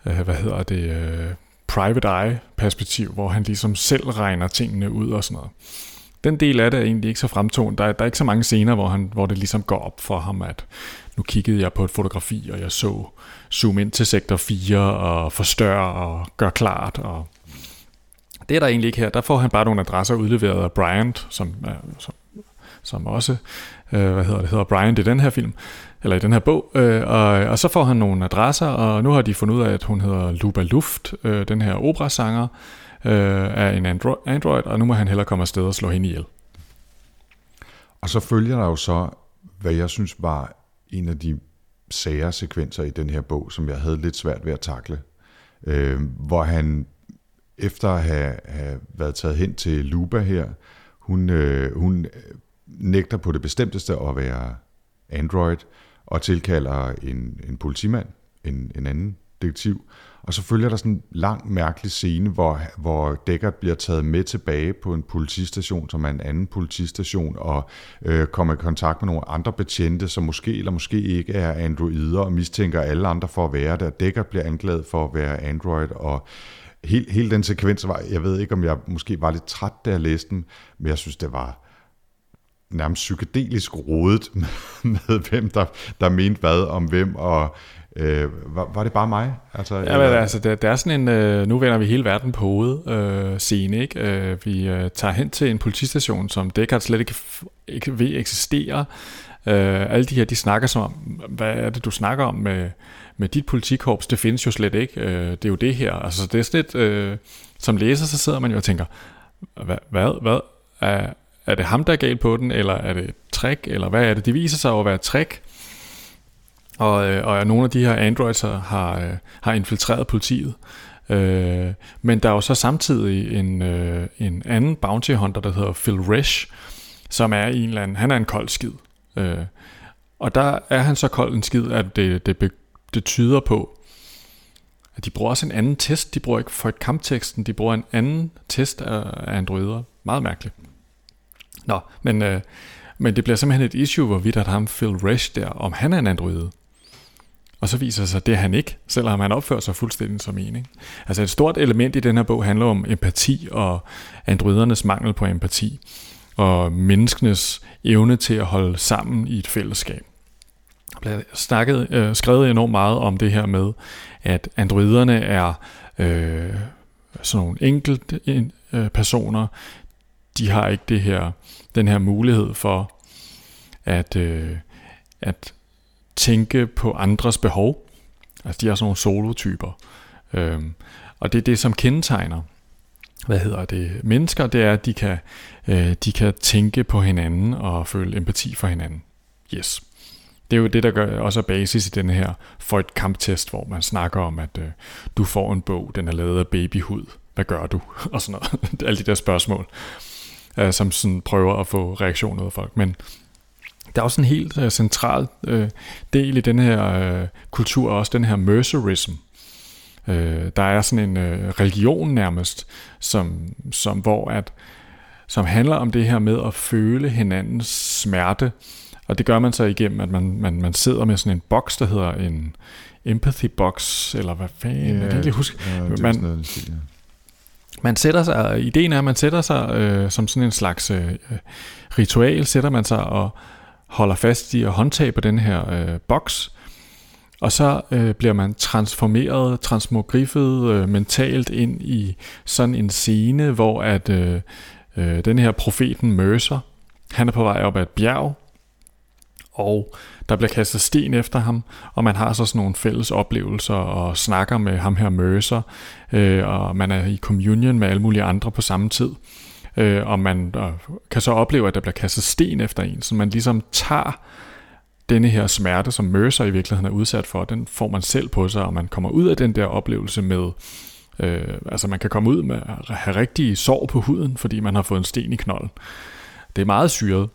øh, hvad hedder det, øh, private eye-perspektiv, hvor han ligesom selv regner tingene ud og sådan noget. den del af det er egentlig ikke så fremtonet. Der, er, der er ikke så mange scener, hvor, han, hvor det ligesom går op for ham, at nu kiggede jeg på et fotografi, og jeg så zoom ind til sektor 4 og forstørre og gør klart. Og det er der egentlig ikke her. Der får han bare nogle adresser udleveret af Bryant, som, som, som også øh, hvad hedder det, hedder Bryant i den her film, eller i den her bog, øh, og, og så får han nogle adresser, og nu har de fundet ud af, at hun hedder Luba Luft, øh, den her operasanger, øh, er en andro- android, og nu må han hellere komme afsted og slå hende ihjel. Og så følger der jo så, hvad jeg synes var en af de sære sekvenser i den her bog, som jeg havde lidt svært ved at takle. Øh, hvor han, efter at have, have været taget hen til Luba her, hun, øh, hun øh, nægter på det bestemteste at være android, og tilkalder en, en politimand, en, en anden detektiv, og så følger der sådan en lang, mærkelig scene, hvor, hvor Deckard bliver taget med tilbage på en politistation, som er en anden politistation, og øh, kommer i kontakt med nogle andre betjente, som måske eller måske ikke er androider, og mistænker alle andre for at være der. Deckard bliver anklaget for at være android, og hele, hele den sekvens var, jeg ved ikke, om jeg måske var lidt træt, da jeg læste den, men jeg synes, det var nærmest psykedelisk rodet med, med hvem der, der mente hvad om hvem, og øh, var, var det bare mig? Altså, ja, men, altså det, det er sådan en, øh, nu vender vi hele verden på hovedet øh, scene, ikke? Øh, vi øh, tager hen til en politistation, som Deckard slet ikke, ikke ved eksistere. Øh, alle de her, de snakker som om, hvad er det, du snakker om med, med dit politikorps? Det findes jo slet ikke. Øh, det er jo det her. Altså det er sådan lidt, øh, som læser, så sidder man jo og tænker, hvad, hvad, hvad er, er det ham, der er galt på den, eller er det trick, eller hvad er det? Det viser sig at være trick, og, øh, og nogle af de her androids har, øh, har infiltreret politiet. Øh, men der er jo så samtidig en, øh, en anden bounty hunter, der hedder Phil Resch, som er en eller anden, han er en kold skid. Øh, og der er han så kold en skid, at det, det, det tyder på, at de bruger også en anden test. De bruger ikke for kampteksten, de bruger en anden test af, af androider. Meget mærkeligt. Nå, men, øh, men det bliver simpelthen et issue, hvorvidt at ham Phil Resch der, om han er en android. Og så viser sig, at det er han ikke, selvom han opfører sig fuldstændig som en. Ikke? Altså et stort element i den her bog handler om empati og androidernes mangel på empati. Og menneskenes evne til at holde sammen i et fællesskab. Der bliver snakket, øh, skrevet enormt meget om det her med, at androiderne er øh, sådan nogle enkelte øh, personer, de har ikke det her, den her mulighed for at, øh, at tænke på andres behov. Altså de er sådan nogle solotyper. Øhm, og det er det, som kendetegner hvad hedder det, mennesker, det er, at de kan, øh, de kan tænke på hinanden og føle empati for hinanden. Yes. Det er jo det, der gør også er basis i den her for et kamptest, hvor man snakker om, at øh, du får en bog, den er lavet af babyhud. Hvad gør du? Og sådan noget. Alle de der spørgsmål øh, som sådan prøver at få reaktion ud af folk. Men der er også en helt øh, central øh, del i den her øh, kultur, også den her mercerism. Øh, der er sådan en øh, religion nærmest, som, som, hvor at, som handler om det her med at føle hinandens smerte. Og det gør man så igennem, at man, man, man sidder med sådan en boks, der hedder en empathy box, eller hvad fanden, ja, jeg kan ikke huske. Ja, man, noget, ja man sætter sig, ideen er, at man sætter sig øh, som sådan en slags øh, øh, ritual, sætter man sig og holder fast i at håndtage på den her øh, boks, og så øh, bliver man transformeret, transmogriffet øh, mentalt ind i sådan en scene, hvor at øh, øh, den her profeten Mercer, han er på vej op ad et bjerg, og der bliver kastet sten efter ham, og man har så sådan nogle fælles oplevelser og snakker med ham her Mercer, øh, og man er i communion med alle mulige andre på samme tid. Øh, og man og kan så opleve, at der bliver kastet sten efter en, så man ligesom tager denne her smerte, som Mercer i virkeligheden er udsat for, den får man selv på sig, og man kommer ud af den der oplevelse med, øh, altså man kan komme ud med at have rigtige sår på huden, fordi man har fået en sten i knolden. Det er meget syret.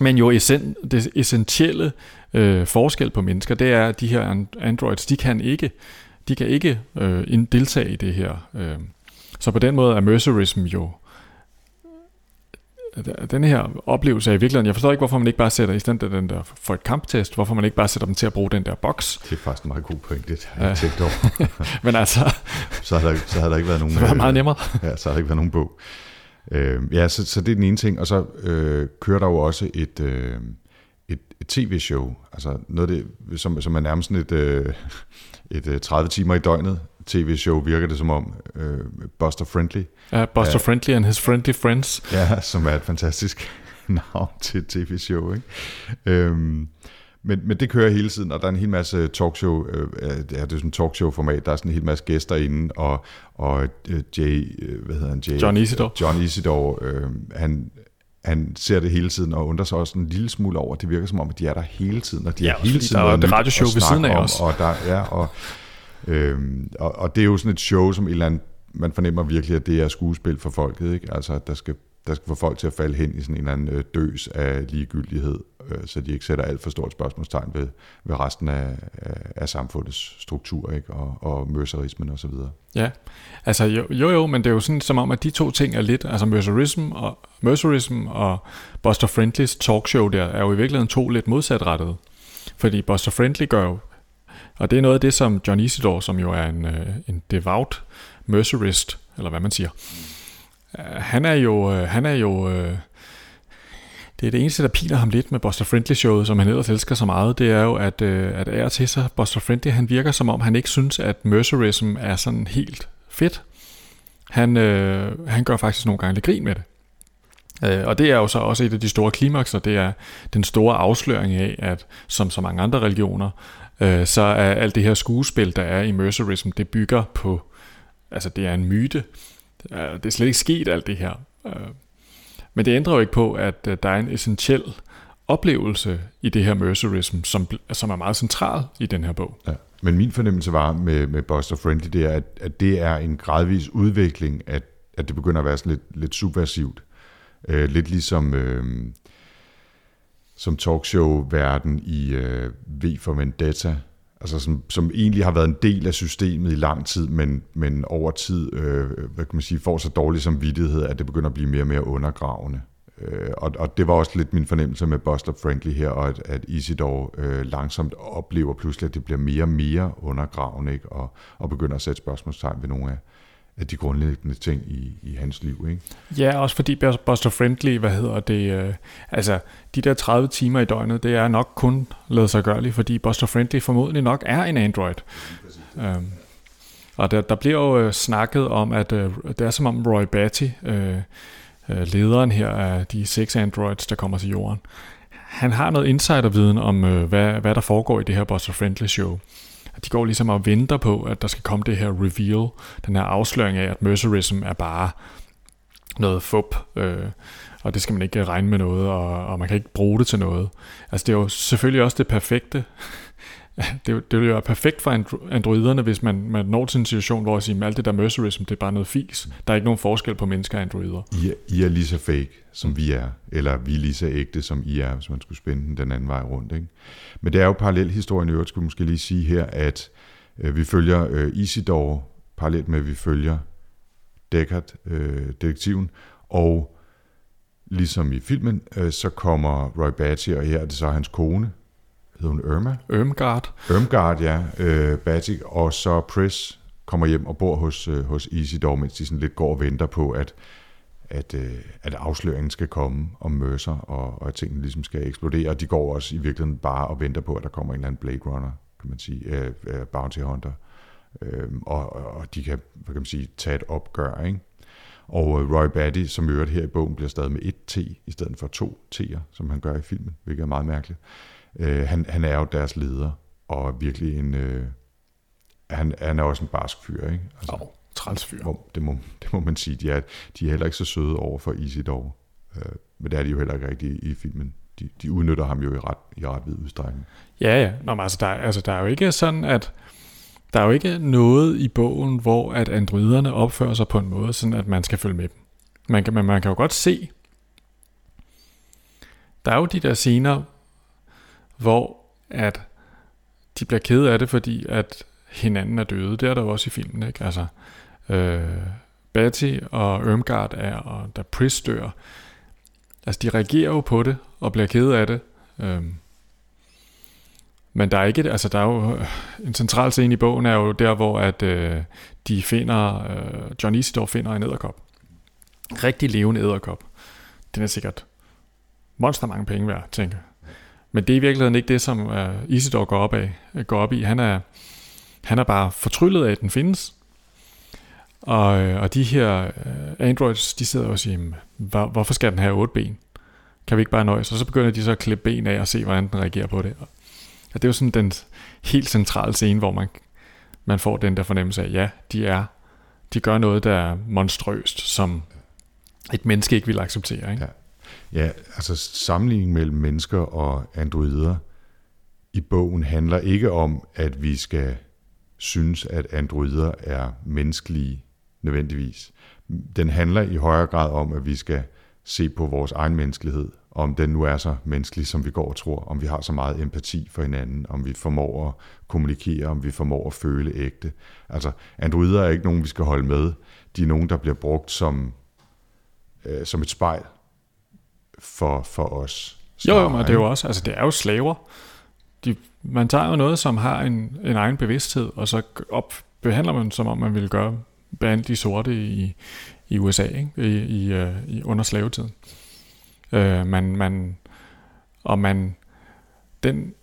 Men jo essen, det essentielle øh, forskel på mennesker, det er, at de her androids, de kan ikke, de kan ikke øh, deltage i det her. Øh. Så på den måde er mercerism jo den her oplevelse af i virkeligheden, jeg forstår ikke, hvorfor man ikke bare sætter, i stedet den der for et kamptest, hvorfor man ikke bare sætter dem til at bruge den der boks. Det er faktisk en meget god point, det har jeg tænkt over. Men altså... så, har der, så har der ikke været nogen... Så det meget nemmere. ja, så har der ikke været nogen bog. Øh, ja, så, så det er den ene ting. Og så øh, kører der jo også et, øh, et, et tv-show. Altså noget det, som, som er nærmest sådan et, øh, et øh, 30 timer i døgnet tv-show, virker det som om. Øh, Buster Friendly. Ja, Buster ja. Friendly and his friendly friends. Ja, som er et fantastisk navn til et tv-show. Ikke? Øhm, men, men det kører hele tiden, og der er en hel masse talkshow, øh, ja, det er sådan en talkshow-format, der er sådan en hel masse gæster inde, og, og øh, Jay, øh, hvad hedder han? Jay, John Isidore. John Isidore, øh, han, han ser det hele tiden, og undrer sig også en lille smule over, det virker som om, at de er der hele tiden, og de ja, er hele tiden der er et radioshow ved siden af os. Og, der, ja, og, øh, og, og det er jo sådan et show, som et eller andet, man fornemmer virkelig, at det er skuespil for folket, ikke? Altså, at der skal der skal få folk til at falde hen i sådan en eller anden øh, døs af ligegyldighed, øh, så de ikke sætter alt for stort spørgsmålstegn ved, ved resten af, af samfundets struktur ikke? og, og mercerismen osv. Ja, altså jo, jo jo, men det er jo sådan som om, at de to ting er lidt, altså mercerism og, mercerism og Buster Friendlys talkshow der, er jo i virkeligheden to lidt modsatrettede. Fordi Buster Friendly gør jo, og det er noget af det, som John Isidore, som jo er en, øh, en devout mercerist, eller hvad man siger, han er jo, han er jo øh, det er det eneste, der piner ham lidt med Buster Friendly showet, som han ellers elsker så meget, det er jo, at, øh, at ære til sig, Buster Friendly, han virker som om, han ikke synes, at mercerism er sådan helt fedt. Han, øh, han gør faktisk nogle gange lidt grin med det. Øh, og det er jo så også et af de store klimakser, det er den store afsløring af, at som så mange andre religioner, øh, så er alt det her skuespil, der er i mercerism, det bygger på, altså det er en myte, øh, det er slet ikke sket alt det her. Øh, men det ændrer jo ikke på, at øh, der er en essentiel oplevelse i det her mercerism, som, som er meget central i den her bog. Ja. Men min fornemmelse var med, med Buster Friendly, det er, at, at det er en gradvis udvikling, at, at det begynder at være sådan lidt, lidt subversivt. Øh, lidt ligesom øh, som talkshow-verden i øh, V for Vendetta, altså som, som egentlig har været en del af systemet i lang tid, men, men over tid øh, hvad kan man sige, får så dårlig samvittighed, at det begynder at blive mere og mere undergravende. Øh, og, og det var også lidt min fornemmelse med Buster Friendly her, og at, at Isidore øh, langsomt oplever pludselig, at det bliver mere og mere undergravende, ikke? Og, og begynder at sætte spørgsmålstegn ved nogle af, af de grundlæggende ting i, i hans liv. Ikke? Ja, også fordi Buster Friendly, hvad hedder det, øh, altså de der 30 timer i døgnet, det er nok kun lavet sig gørligt, fordi Buster Friendly formodentlig nok er en Android. Øhm, og der, der bliver jo øh, snakket om, at øh, det er som om Roy Batty, øh, øh, lederen her af de seks androids, der kommer til jorden, han har noget insiderviden om, øh, hvad, hvad der foregår i det her Buster Friendly show at de går ligesom og venter på, at der skal komme det her reveal, den her afsløring af, at mercerism er bare noget fup, øh, og det skal man ikke regne med noget, og, og man kan ikke bruge det til noget. Altså det er jo selvfølgelig også det perfekte, det, det ville jo være perfekt for androiderne, hvis man, man når til en situation, hvor siger, at alt det der mercerism, det er bare noget fis. Der er ikke nogen forskel på mennesker og androider. I er, I er lige så fake, som vi er, eller vi er lige så ægte, som I er, hvis man skulle spænde den den anden vej rundt. Ikke? Men det er jo parallelhistorien i øvrigt, skulle måske lige sige her, at øh, vi følger øh, Isidore, parallelt med, at vi følger Deckard, øh, detektiven, og ligesom i filmen, øh, så kommer Roy Batty, og her er det så hans kone, hedder hun Irma? Irmgard. Irmgard, ja. Øh, Batik, og så Pris kommer hjem og bor hos, øh, hos Isidore, mens de sådan lidt går og venter på, at, at, øh, at afsløringen skal komme om Mercer, og, og at tingene ligesom skal eksplodere. Og de går også i virkeligheden bare og venter på, at der kommer en eller anden Blade Runner, kan man sige, øh, øh, Bounty Hunter. Øh, og, og de kan, hvad kan man sige, tage et opgør, ikke? Og øh, Roy Batty, som øvrigt her i bogen, bliver stadig med et T i stedet for to T'er, som han gør i filmen, hvilket er meget mærkeligt. Øh, han, han er jo deres leder, og virkelig en... Øh, han, han er også en barsk fyr, ikke? Altså, oh, træls fyr. Hvor, det, må, det må man sige. De er, de er heller ikke så søde over for Isidore. Øh, men det er de jo heller ikke rigtigt i, i filmen. De, de udnytter ham jo i ret, i ret vid udstrækning. Ja, ja. Nå, men altså, der, altså, der er jo ikke sådan, at der er jo ikke noget i bogen, hvor at androiderne opfører sig på en måde, sådan at man skal følge med dem. Man kan, man, man kan jo godt se, der er jo de der scener, hvor at de bliver kede af det, fordi at hinanden er døde. Det er der jo også i filmen, ikke? Altså, øh, Betty og Irmgard er, og da Pris dør, altså de reagerer jo på det, og bliver kede af det. Øh, men der er ikke, altså der er jo, øh, en central scene i bogen er jo der, hvor at øh, de finder, øh, John Isidore finder en æderkop. rigtig levende æderkop, den er sikkert monster mange penge værd, tænker jeg. Men det er i virkeligheden ikke det, som øh, uh, Isidore går op, af, går op i. Han er, han er bare fortryllet af, at den findes. Og, øh, og de her uh, androids, de sidder og siger, hvor, hvorfor skal den have otte ben? Kan vi ikke bare nøjes? Og så begynder de så at klippe ben af og se, hvordan den reagerer på det. Og det er jo sådan den helt centrale scene, hvor man, man får den der fornemmelse af, ja, de er de gør noget, der er monstrøst, som et menneske ikke vil acceptere. Ikke? Ja ja, altså sammenligningen mellem mennesker og androider i bogen handler ikke om, at vi skal synes, at androider er menneskelige nødvendigvis. Den handler i højere grad om, at vi skal se på vores egen menneskelighed, om den nu er så menneskelig, som vi går og tror, om vi har så meget empati for hinanden, om vi formår at kommunikere, om vi formår at føle ægte. Altså, androider er ikke nogen, vi skal holde med. De er nogen, der bliver brugt som, øh, som et spejl for, for os. Så, jo, jo, men det er jo også, altså det er jo slaver. De, man tager jo noget, som har en, en egen bevidsthed, og så op, behandler man, som om man ville gøre behandle de sorte i, i USA, ikke? I, i, uh, i under slavetiden. Øh, man, man, og man, den,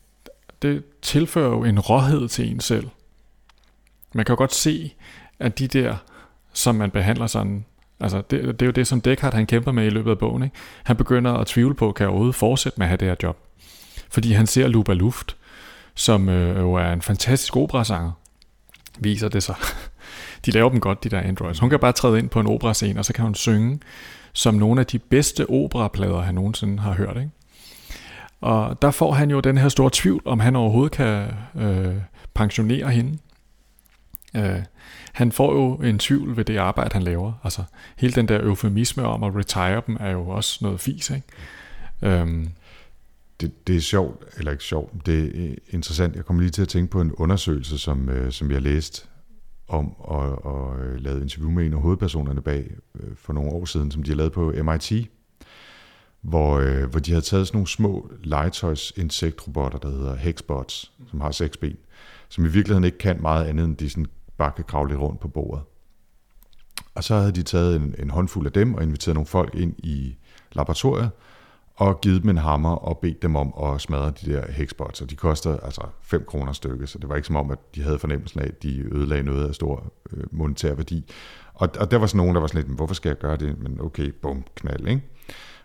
det tilfører jo en råhed til en selv. Man kan jo godt se, at de der, som man behandler sådan, altså det, det er jo det, som Descartes han kæmper med i løbet af bogen. Ikke? Han begynder at tvivle på, kan jeg overhovedet fortsætte med at have det her job. Fordi han ser Luba Luft, som øh, jo er en fantastisk operasanger, viser det sig. De laver dem godt, de der androids. Hun kan bare træde ind på en operascene, og så kan hun synge som nogle af de bedste operaplader, han nogensinde har hørt. Ikke? Og der får han jo den her store tvivl, om han overhovedet kan øh, pensionere hende. Øh, han får jo en tvivl ved det arbejde, han laver. Altså hele den der eufemisme om at retire dem, er jo også noget fis. Ikke? Øhm. Det, det er sjovt, eller ikke sjovt, det er interessant. Jeg kommer lige til at tænke på en undersøgelse, som, øh, som jeg læste om at, at lave interview med en af hovedpersonerne bag øh, for nogle år siden, som de har lavet på MIT, hvor, øh, hvor de havde taget sådan nogle små legetøjsinsektrobotter, der hedder Hexbots, som har seks ben, som i virkeligheden ikke kan meget andet, end de sådan bare kan kravle lidt rundt på bordet. Og så havde de taget en, en håndfuld af dem og inviteret nogle folk ind i laboratoriet, og givet dem en hammer og bedt dem om at smadre de der hexbots, og de koster altså 5 kroner stykke, så det var ikke som om, at de havde fornemmelsen af, at de ødelagde noget af stor øh, monetær værdi. Og, og der var sådan nogen, der var sådan lidt, hvorfor skal jeg gøre det? Men okay, bum, knald, ikke?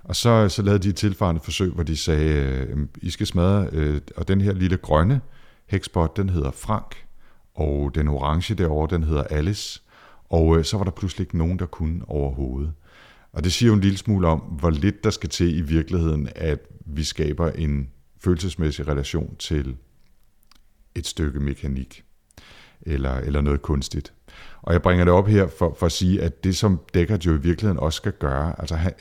Og så, så lavede de et tilfarende forsøg, hvor de sagde, øh, I skal smadre, øh, og den her lille grønne hexbot, den hedder Frank, og den orange derovre, den hedder Alice, og øh, så var der pludselig ikke nogen, der kunne overhovedet. Og det siger jo en lille smule om, hvor lidt der skal til i virkeligheden, at vi skaber en følelsesmæssig relation til et stykke mekanik eller, eller noget kunstigt. Og jeg bringer det op her for, for at sige, at det som Deckard jo i virkeligheden også skal gøre, altså han,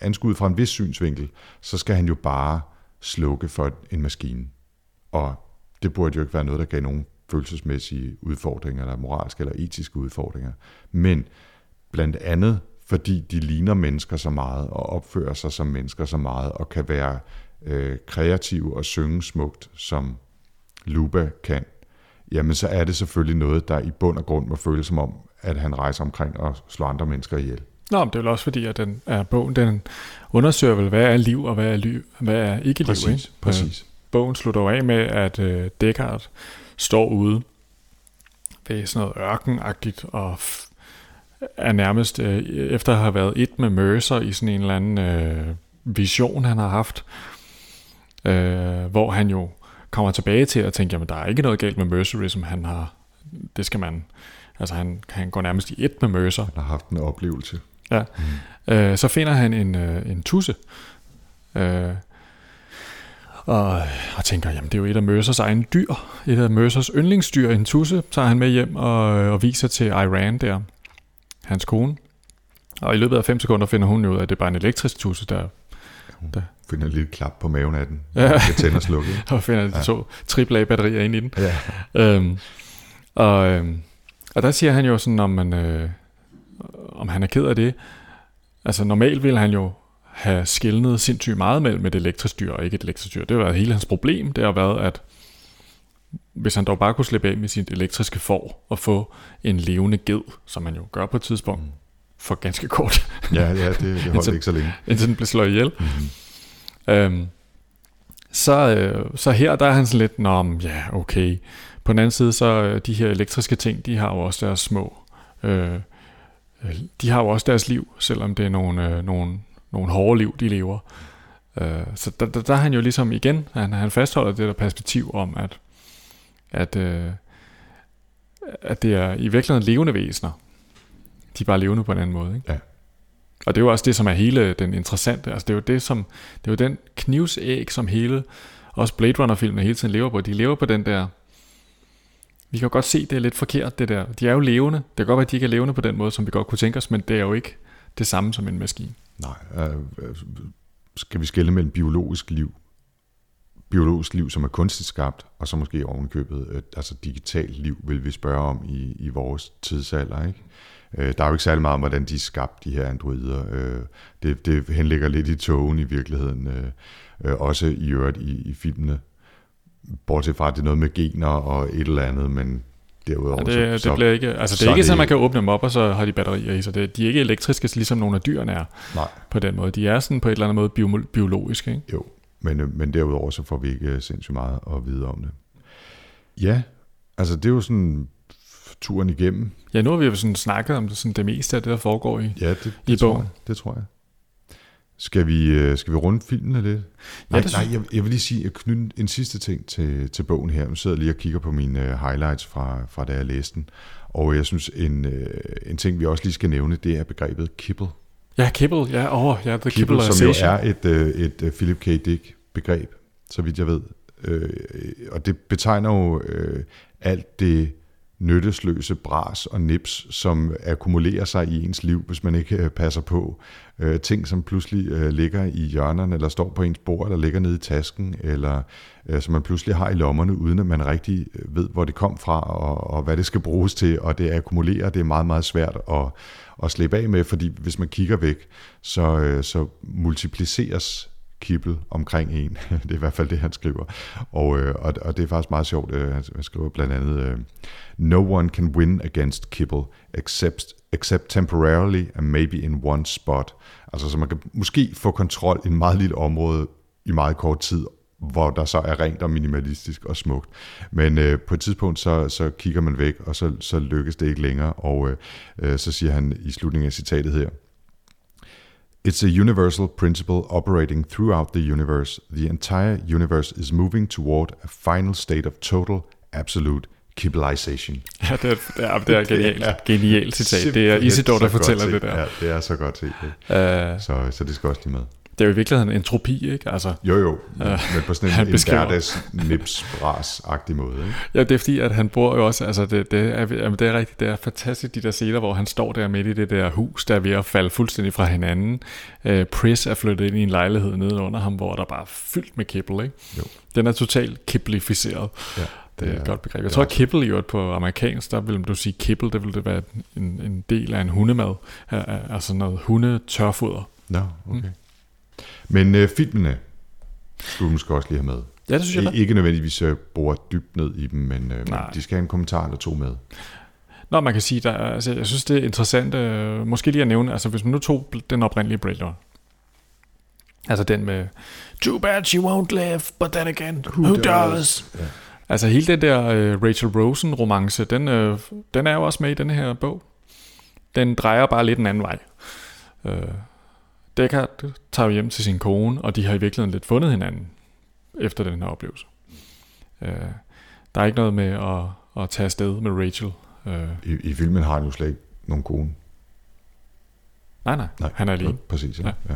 anskud fra en vis synsvinkel, så skal han jo bare slukke for en maskine. Og det burde jo ikke være noget, der gav nogen følelsesmæssige udfordringer, eller moralske eller etiske udfordringer. Men blandt andet fordi de ligner mennesker så meget og opfører sig som mennesker så meget og kan være øh, kreative og synge smukt, som Luba kan, jamen så er det selvfølgelig noget, der i bund og grund må føles som om, at han rejser omkring og slår andre mennesker ihjel. Nå, men det er vel også fordi, at den er bogen, den undersøger vel, hvad er liv og hvad er, liv, hvad er ikke liv. Præcis, ikke? præcis. Øh, bogen slutter af med, at øh, Descartes står ude ved sådan noget ørkenagtigt og er nærmest øh, efter at have været et med Mercer i sådan en eller anden øh, vision, han har haft, øh, hvor han jo kommer tilbage til at tænke, jamen der er ikke noget galt med Mercerism, han har, det skal man, altså han, han går nærmest i et med Mercer. Han har haft en oplevelse. Ja, mm. øh, så finder han en, øh, en tusse, øh, og, og tænker, jamen det er jo et af Mercers egne dyr, et af Mercers yndlingsdyr, en tusse, tager han med hjem og, og viser til Iran der hans kone. Og i løbet af 5 sekunder finder hun ud af, at det er bare en elektrisk tusse, der... Hun der. finder en lille klap på maven af den, ja. og tænder slukke. og finder de ja. to AAA-batterier ind i den. Ja. Øhm, og, øhm, og der siger han jo sådan, om, man, øh, om han er ked af det. Altså normalt vil han jo have skældnet sindssygt meget mellem et elektrisk dyr og ikke et elektrisk dyr. Det har været hele hans problem. Det har været, at hvis han dog bare kunne slippe af med sit elektriske får og få en levende ged, som man jo gør på et tidspunkt, mm. for ganske kort. Ja, ja det, det holdt ikke så længe. Indtil den blev slået ihjel. Mm-hmm. Øhm, så, øh, så her der er han sådan lidt, nå, ja, okay. På den anden side, så øh, de her elektriske ting, de har jo også deres små, øh, øh, de har jo også deres liv, selvom det er nogle, øh, nogle, nogle hårde liv, de lever. Øh, så der, der, der er han jo ligesom igen, han, han fastholder det der perspektiv om, at, at, øh, at det er i virkeligheden levende væsener. De er bare levende på en anden måde. Ikke? Ja. Og det er jo også det, som er hele den interessante. Altså det er jo det, som, det er jo den knivsæg, som hele, også Blade Runner-filmen hele tiden lever på. De lever på den der, vi kan godt se, det er lidt forkert, det der. De er jo levende. Det kan godt være, at de ikke er levende på den måde, som vi godt kunne tænke os, men det er jo ikke det samme som en maskine. Nej, øh, øh, skal vi skille mellem biologisk liv, biologisk liv, som er kunstigt skabt, og så måske ovenkøbet, øh, altså digitalt liv, vil vi spørge om i, i vores tidsalder, ikke? Øh, der er jo ikke særlig meget om, hvordan de er skabt, de her androider. Øh, det, det henligger lidt i togen i virkeligheden, øh, øh, også i øvrigt i, i filmene. Bortset fra, at det er noget med gener og et eller andet, men derudover... Ja, det, så, det bliver ikke, altså det er ikke sådan, at man kan åbne dem op, og så har de batterier i, så det, de er ikke elektriske, ligesom nogle af dyrene er Nej. på den måde. De er sådan på et eller andet måde bio, biologiske. Ikke? Jo, men, øh, men derudover så får vi ikke øh, sindssygt meget at vide om det. Ja, altså det er jo sådan turen igennem. Ja, nu har vi jo sådan snakket om det, sådan det meste af det, der foregår i, ja, det, det i tror bogen. Jeg, det tror jeg. Skal vi, øh, skal vi runde filmene lidt? Nej, det nej jeg, jeg vil lige sige, knytte en sidste ting til, til bogen her. Nu sidder jeg lige og kigger på mine uh, highlights fra, fra da jeg læste den. Og jeg synes, en, uh, en ting, vi også lige skal nævne, det er begrebet kibble. Ja, kibble, ja, oh, ja, the kibble, som jo er et, et Philip K. Dick begreb, så vidt jeg ved. Og det betegner jo alt det nyttesløse bras og nips, som akkumulerer sig i ens liv, hvis man ikke øh, passer på. Øh, ting, som pludselig øh, ligger i hjørnerne, eller står på ens bord, eller ligger nede i tasken, eller øh, som man pludselig har i lommerne, uden at man rigtig øh, ved, hvor det kom fra, og, og hvad det skal bruges til, og det akkumulerer, det er meget, meget svært at, at slippe af med, fordi hvis man kigger væk, så, øh, så multipliceres kibbel omkring en. det er i hvert fald det, han skriver. Og, øh, og, og det er faktisk meget sjovt. Øh, han skriver blandt andet, øh, No one can win against kibble, except, except temporarily and maybe in one spot. Altså, så man kan måske få kontrol i en meget lille område i meget kort tid, hvor der så er rent og minimalistisk og smukt. Men øh, på et tidspunkt, så, så kigger man væk, og så, så lykkes det ikke længere. Og øh, øh så siger han i slutningen af citatet her, It's a universal principle operating throughout the universe. The entire universe is moving toward a final state of total, absolute kibbilization. Ja, det er, er, det er genialt, det er genialt citat. Det er Isidore, der fortæller det der. Ja, det er så godt set. Uh, så, så det skal også lige med. Det er jo i virkeligheden entropi, ikke? Altså, jo, jo, men, uh, men på sådan en, en hverdags nips agtig måde. Ikke? Ja, det er fordi, at han bor jo også, altså det, det, er, det er rigtigt, det er fantastisk, de der scener, hvor han står der midt i det der hus, der er ved at falde fuldstændig fra hinanden. Uh, Pris er flyttet ind i en lejlighed nede under ham, hvor der bare er fyldt med kibbel, ikke? Jo. Den er totalt kibblificeret. Ja. Det er et godt begreb. Jeg tror, at kibble i på amerikansk, der vil du sige kibble, det vil det være en, en del af en hundemad. Altså noget hundetørfoder. Nå, no, okay. Mm. Men øh, filmene skulle du måske også lige have med. Ja, det synes jeg da. Ikke nødvendigvis uh, bore dybt ned i dem, men, øh, de skal have en kommentar eller to med. Nå, man kan sige, der, altså, jeg synes, det er interessant, øh, måske lige at nævne, altså hvis man nu tog den oprindelige Blade altså den med, Too bad she won't live, but then again, who, who does? does? Ja. Altså hele den der uh, Rachel Rosen romance, den, uh, den er jo også med i den her bog. Den drejer bare lidt en anden vej. Uh, Deckard tager hjem til sin kone, og de har i virkeligheden lidt fundet hinanden efter den her oplevelse. Uh, der er ikke noget med at, at tage afsted med Rachel. Uh, I, I filmen har han jo slet ikke nogen kone. Nej, nej, nej han er alene. Præcis, ja. ja. ja.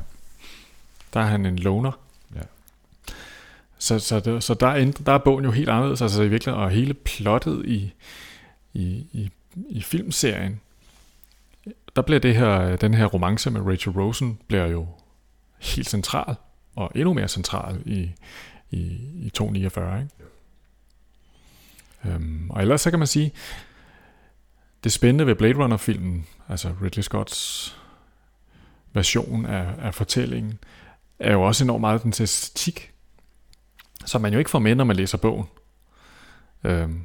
Der er han en loner. Så, så, det, så der, er, der er bogen jo helt anderledes, altså i virkeligheden, og hele plottet i, i, i, i filmserien, der bliver det her, øh, den her romance med Rachel Rosen, bliver jo helt central, og endnu mere central i, i, i 249, ikke? Ja. Øhm, og ellers så kan man sige, det spændende ved Blade Runner-filmen, altså Ridley Scotts version af, af fortællingen, er jo også enormt meget den æstetik, som man jo ikke får med, når man læser bogen. Øhm,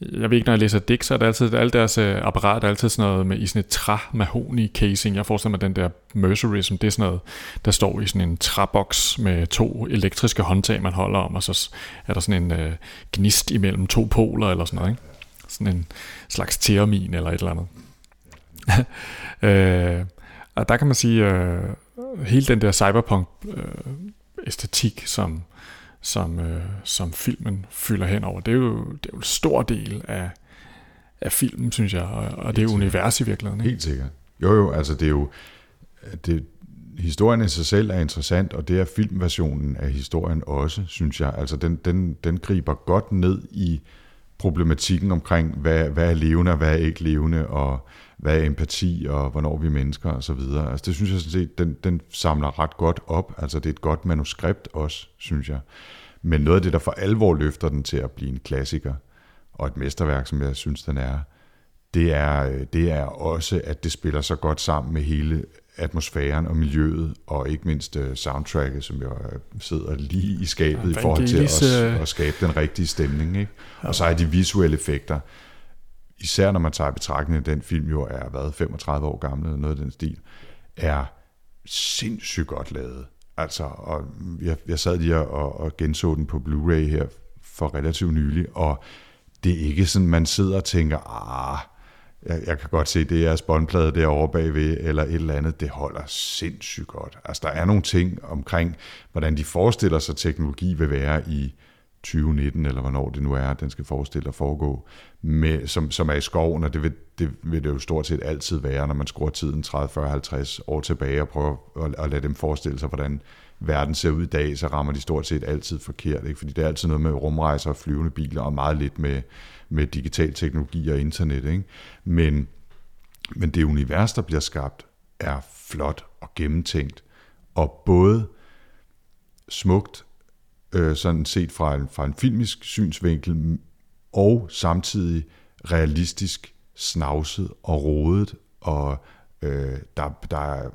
jeg ved ikke, når jeg læser digt, så er det altid, alt deres øh, apparat er altid sådan noget med i sådan et træ mahoni casing. Jeg forestiller mig, den der Mercury, som det er sådan noget, der står i sådan en træboks med to elektriske håndtag, man holder om, og så er der sådan en øh, gnist imellem to poler eller sådan noget, ikke? Sådan en slags termin eller et eller andet. øh, og der kan man sige, øh, hele den der cyberpunk øh, æstetik, som, som, øh, som filmen fylder hen over, det er jo, det er jo en stor del af, af filmen, synes jeg, og, og det er univers i virkeligheden. Ikke? Helt sikkert. Jo jo, altså det er jo, det, historien i sig selv er interessant, og det er filmversionen af historien også, synes jeg. Altså den, den, den griber godt ned i problematikken omkring, hvad, hvad er levende og hvad er ikke levende, og hvad er empati, og hvornår vi er mennesker, og så videre. Altså det synes jeg sådan set, den, den samler ret godt op. Altså det er et godt manuskript også, synes jeg. Men noget af det, der for alvor løfter den til at blive en klassiker, og et mesterværk, som jeg synes, den er, det er, det er også, at det spiller så godt sammen med hele atmosfæren og miljøet, og ikke mindst uh, soundtracket, som jo sidder lige i skabet ja, i forhold til at, øh, at skabe den rigtige stemning. Ikke? Og så er de visuelle effekter, især når man tager i betragtning, at den film jo er været 35 år gammel, eller noget af den stil, er sindssygt godt lavet. Altså, og jeg, jeg sad lige og, og genså den på Blu-ray her for relativt nylig, og det er ikke sådan, man sidder og tænker, ah, jeg, jeg kan godt se, det er spåndplade derovre bagved, eller et eller andet, det holder sindssygt godt. Altså, der er nogle ting omkring, hvordan de forestiller sig, teknologi vil være i 2019, eller hvornår det nu er, den skal forestille at foregå, med, som, som er i skoven, og det vil, det vil det jo stort set altid være, når man skruer tiden 30, 40, 50 år tilbage og prøver at, at lade dem forestille sig, hvordan verden ser ud i dag, så rammer de stort set altid forkert, ikke? fordi det er altid noget med rumrejser og flyvende biler, og meget lidt med, med digital teknologi og internet. Ikke? Men, men det univers, der bliver skabt, er flot og gennemtænkt, og både smukt, øh, sådan set fra en, fra en filmisk synsvinkel, og samtidig realistisk snavset og rodet, og øh, der, der er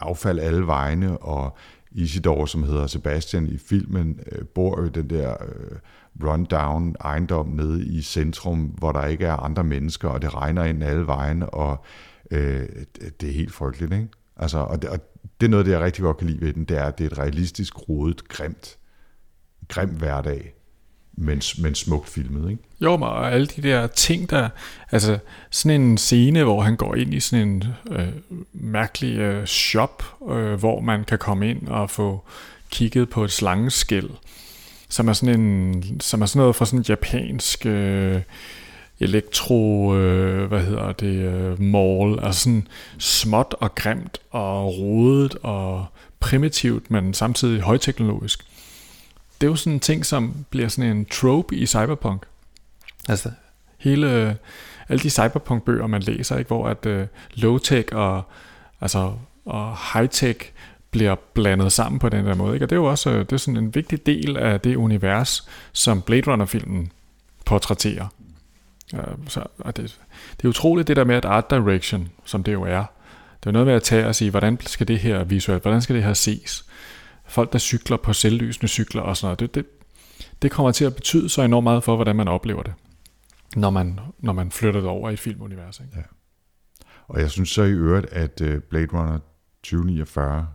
affald alle vegne, og Isidore, som hedder Sebastian i filmen, øh, bor jo den der øh, rundown ejendom nede i centrum, hvor der ikke er andre mennesker, og det regner ind alle vegne, og øh, det er helt frygteligt, ikke? Altså, og, det, og det er noget, det jeg rigtig godt kan lide ved den, det er, at det er et realistisk, rodet, grimt, grim hverdag, men, men smukt filmet, ikke? Jo, og alle de der ting, der... Altså, sådan en scene, hvor han går ind i sådan en øh, mærkelig øh, shop, øh, hvor man kan komme ind og få kigget på et slangeskæld, som er sådan en, som er sådan noget fra sådan en japansk øh, elektro, øh, hvad hedder det, øh, mall, altså sådan småt og grimt og rodet og primitivt, men samtidig højteknologisk det er jo sådan en ting, som bliver sådan en trope i cyberpunk. Altså, hele, alle de cyberpunk-bøger, man læser, ikke, hvor at uh, low-tech og, altså, og high-tech bliver blandet sammen på den der måde. Ikke? Og det er jo også det er sådan en vigtig del af det univers, som Blade Runner-filmen portrætterer. Ja, så, og det, det er utroligt det der med, at art direction, som det jo er, det er noget med at tage og sige, hvordan skal det her visuelt, hvordan skal det her ses? Folk, der cykler på selvlysende cykler og sådan noget, det, det, det kommer til at betyde så enormt meget for, hvordan man oplever det, når man, når man flytter det over i filmuniverset. Ikke? Ja. Og jeg synes så i øvrigt, at øh, Blade Runner 2049,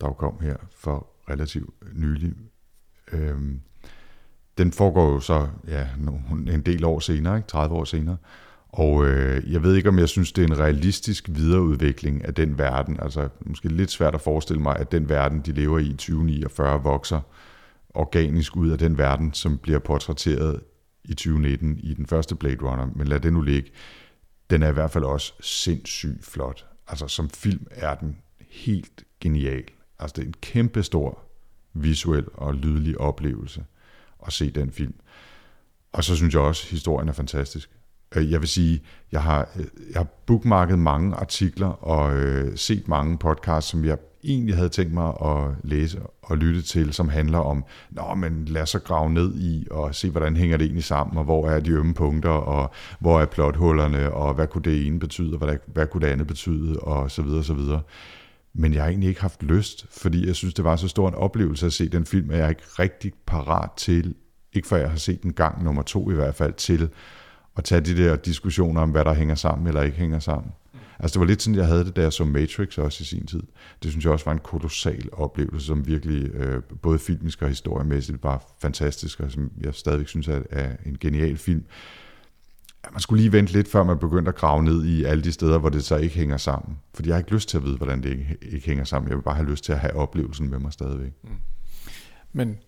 der kom her for relativt nylig, øhm, den foregår jo så ja, en del år senere, ikke? 30 år senere, og øh, jeg ved ikke, om jeg synes, det er en realistisk videreudvikling af den verden. Altså måske lidt svært at forestille mig, at den verden, de lever i i 2049, vokser organisk ud af den verden, som bliver portrætteret i 2019 i den første Blade Runner. Men lad det nu ligge. Den er i hvert fald også sindssygt flot. Altså som film er den helt genial. Altså det er en kæmpe stor visuel og lydlig oplevelse at se den film. Og så synes jeg også, at historien er fantastisk. Øh, jeg vil sige, jeg har, øh, jeg har bookmarket mange artikler og øh, set mange podcasts, som jeg egentlig havde tænkt mig at læse og lytte til, som handler om, nå, men lad os så grave ned i og se, hvordan hænger det egentlig sammen, og hvor er de ømme punkter, og hvor er plothullerne, og hvad kunne det ene betyde, og hvad, hvad kunne det andet betyde, og så videre, så videre. Men jeg har egentlig ikke haft lyst, fordi jeg synes, det var så stor en oplevelse at se den film, at jeg er ikke rigtig parat til, ikke før jeg har set den gang nummer to i hvert fald, til at tage de der diskussioner om, hvad der hænger sammen eller ikke hænger sammen. Altså det var lidt sådan, jeg havde det, da jeg så Matrix også i sin tid. Det synes jeg også var en kolossal oplevelse, som virkelig øh, både filmisk og historiemæssigt var fantastisk, og som jeg stadigvæk synes er, er en genial film. Man skulle lige vente lidt, før man begyndte at grave ned i alle de steder, hvor det så ikke hænger sammen. Fordi jeg har ikke lyst til at vide, hvordan det ikke, ikke hænger sammen. Jeg vil bare have lyst til at have oplevelsen med mig stadigvæk. Mm. Men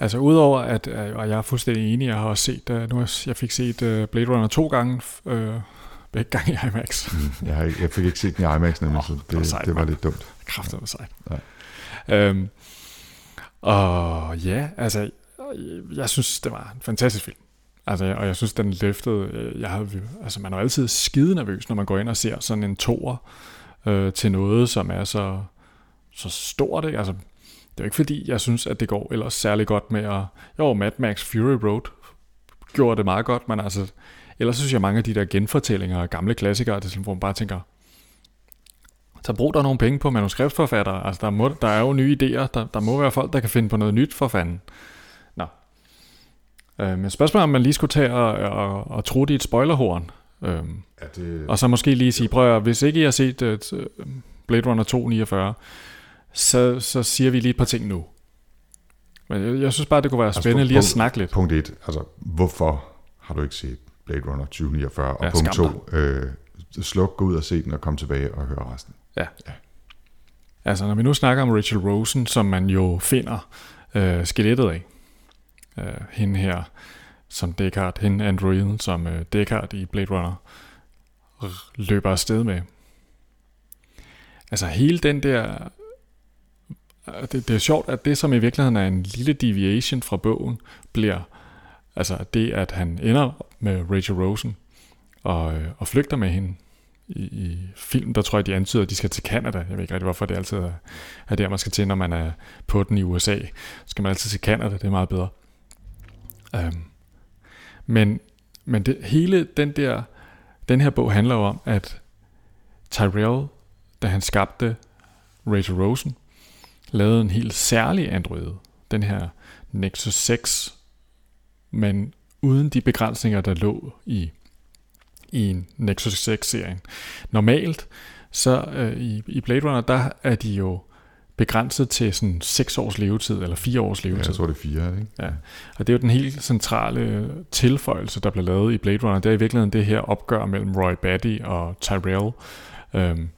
altså udover at, øh, og jeg er fuldstændig enig, jeg har også set, uh, nu har jeg fik set uh, Blade Runner to gange, uh, begge gange i IMAX. Mm, jeg, har ikke, jeg fik ikke set den i IMAX nemlig, oh, så det, det, sejt, det var lidt dumt. Kræfter var sejt. Ja. Øhm, og ja, altså, jeg synes, det var en fantastisk film. Altså, og jeg synes, den løftede, jeg havde, altså man er jo altid skide nervøs, når man går ind og ser sådan en toer øh, til noget, som er så, så stort, ikke? Altså, det er jo ikke fordi, jeg synes, at det går ellers særlig godt med at... Jo, Mad Max Fury Road gjorde det meget godt, men altså... Ellers synes jeg, mange af de der genfortællinger af gamle klassikere, det er sådan, hvor man bare tænker, så brug der nogle penge på manuskriptforfattere. Altså, der, må, der er jo nye idéer. Der, der må være folk, der kan finde på noget nyt for fanden. Nå. Øh, men spørgsmålet er, om man lige skulle tage og, og, og tro det i et spoilerhorn. Øh, det... Og så måske lige sige, prøv at, hvis ikke I har set uh, Blade Runner 249, så, så siger vi lige et par ting nu. Men jeg, jeg synes bare, det kunne være altså, spændende altså, lige at snakke lidt. Punkt 1, altså hvorfor har du ikke set Blade Runner 2049? Og ja, punkt 2, øh, sluk, gå ud og se den og kom tilbage og høre resten. Ja. ja. Altså når vi nu snakker om Rachel Rosen, som man jo finder øh, skelettet af, øh, hende her som Descartes, hende androiden, som øh, Descartes i Blade Runner løber afsted med. Altså hele den der Øh, det, det er sjovt, at det, som i virkeligheden er en lille deviation fra bogen, bliver altså det, at han ender med Rachel Rosen og, øh, og flygter med hende. I, I film, der tror jeg, de antyder, at de skal til Canada. Jeg ved ikke rigtig, hvorfor det altid er, er der, man skal til, når man er på den i USA. Så skal man altid til Canada, det er meget bedre. Um, men men det, hele den der, den her bog handler jo om, at Tyrell, da han skabte Rachel Rosen, lavede en helt særlig Android, den her Nexus 6, men uden de begrænsninger, der lå i, i en Nexus 6-serien. Normalt, så øh, i, i Blade Runner, der er de jo begrænset til sådan 6 års levetid, eller 4 års levetid. Ja, jeg tror det er 4, ikke? Ja, og det er jo den helt centrale tilføjelse, der blev lavet i Blade Runner. Det er i virkeligheden det her opgør mellem Roy Batty og Tyrell, øhm,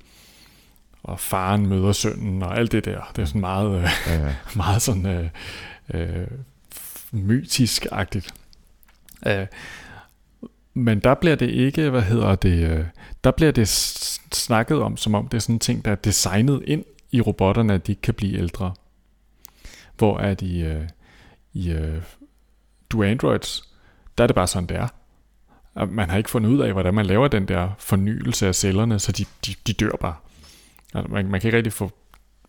og faren møder sønnen og alt det der. Det er sådan meget, øh, ja, ja. meget sådan øh, øh, mytisk-agtigt. Øh, men der bliver det ikke, hvad hedder det, øh, der bliver det snakket om, som om det er sådan en ting, der er designet ind i robotterne, at de ikke kan blive ældre. Hvor at i, øh, i du Androids, der er det bare sådan, det er. Man har ikke fundet ud af, hvordan man laver den der fornyelse af cellerne, så de, de, de dør bare. Altså, man, man kan ikke rigtig få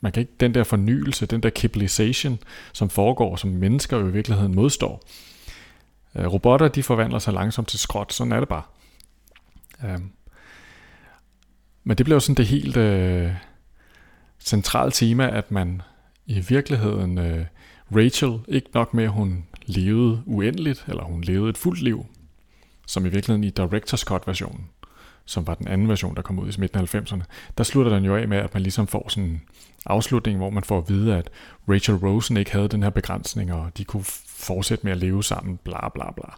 man kan ikke, den der fornyelse, den der kiblisation, som foregår, som mennesker jo i virkeligheden modstår. Øh, robotter, de forvandler sig langsomt til skrot, sådan er det bare. Uh, men det bliver jo sådan det helt uh, centrale tema, at man i virkeligheden, øh, Rachel, ikke nok med, at hun levede uendeligt, eller hun levede et fuldt liv, som i virkeligheden i Director's Cut-versionen, som var den anden version, der kom ud i midten af 90'erne, der slutter den jo af med, at man ligesom får sådan en afslutning, hvor man får at vide, at Rachel Rosen ikke havde den her begrænsning, og de kunne fortsætte med at leve sammen, bla bla bla.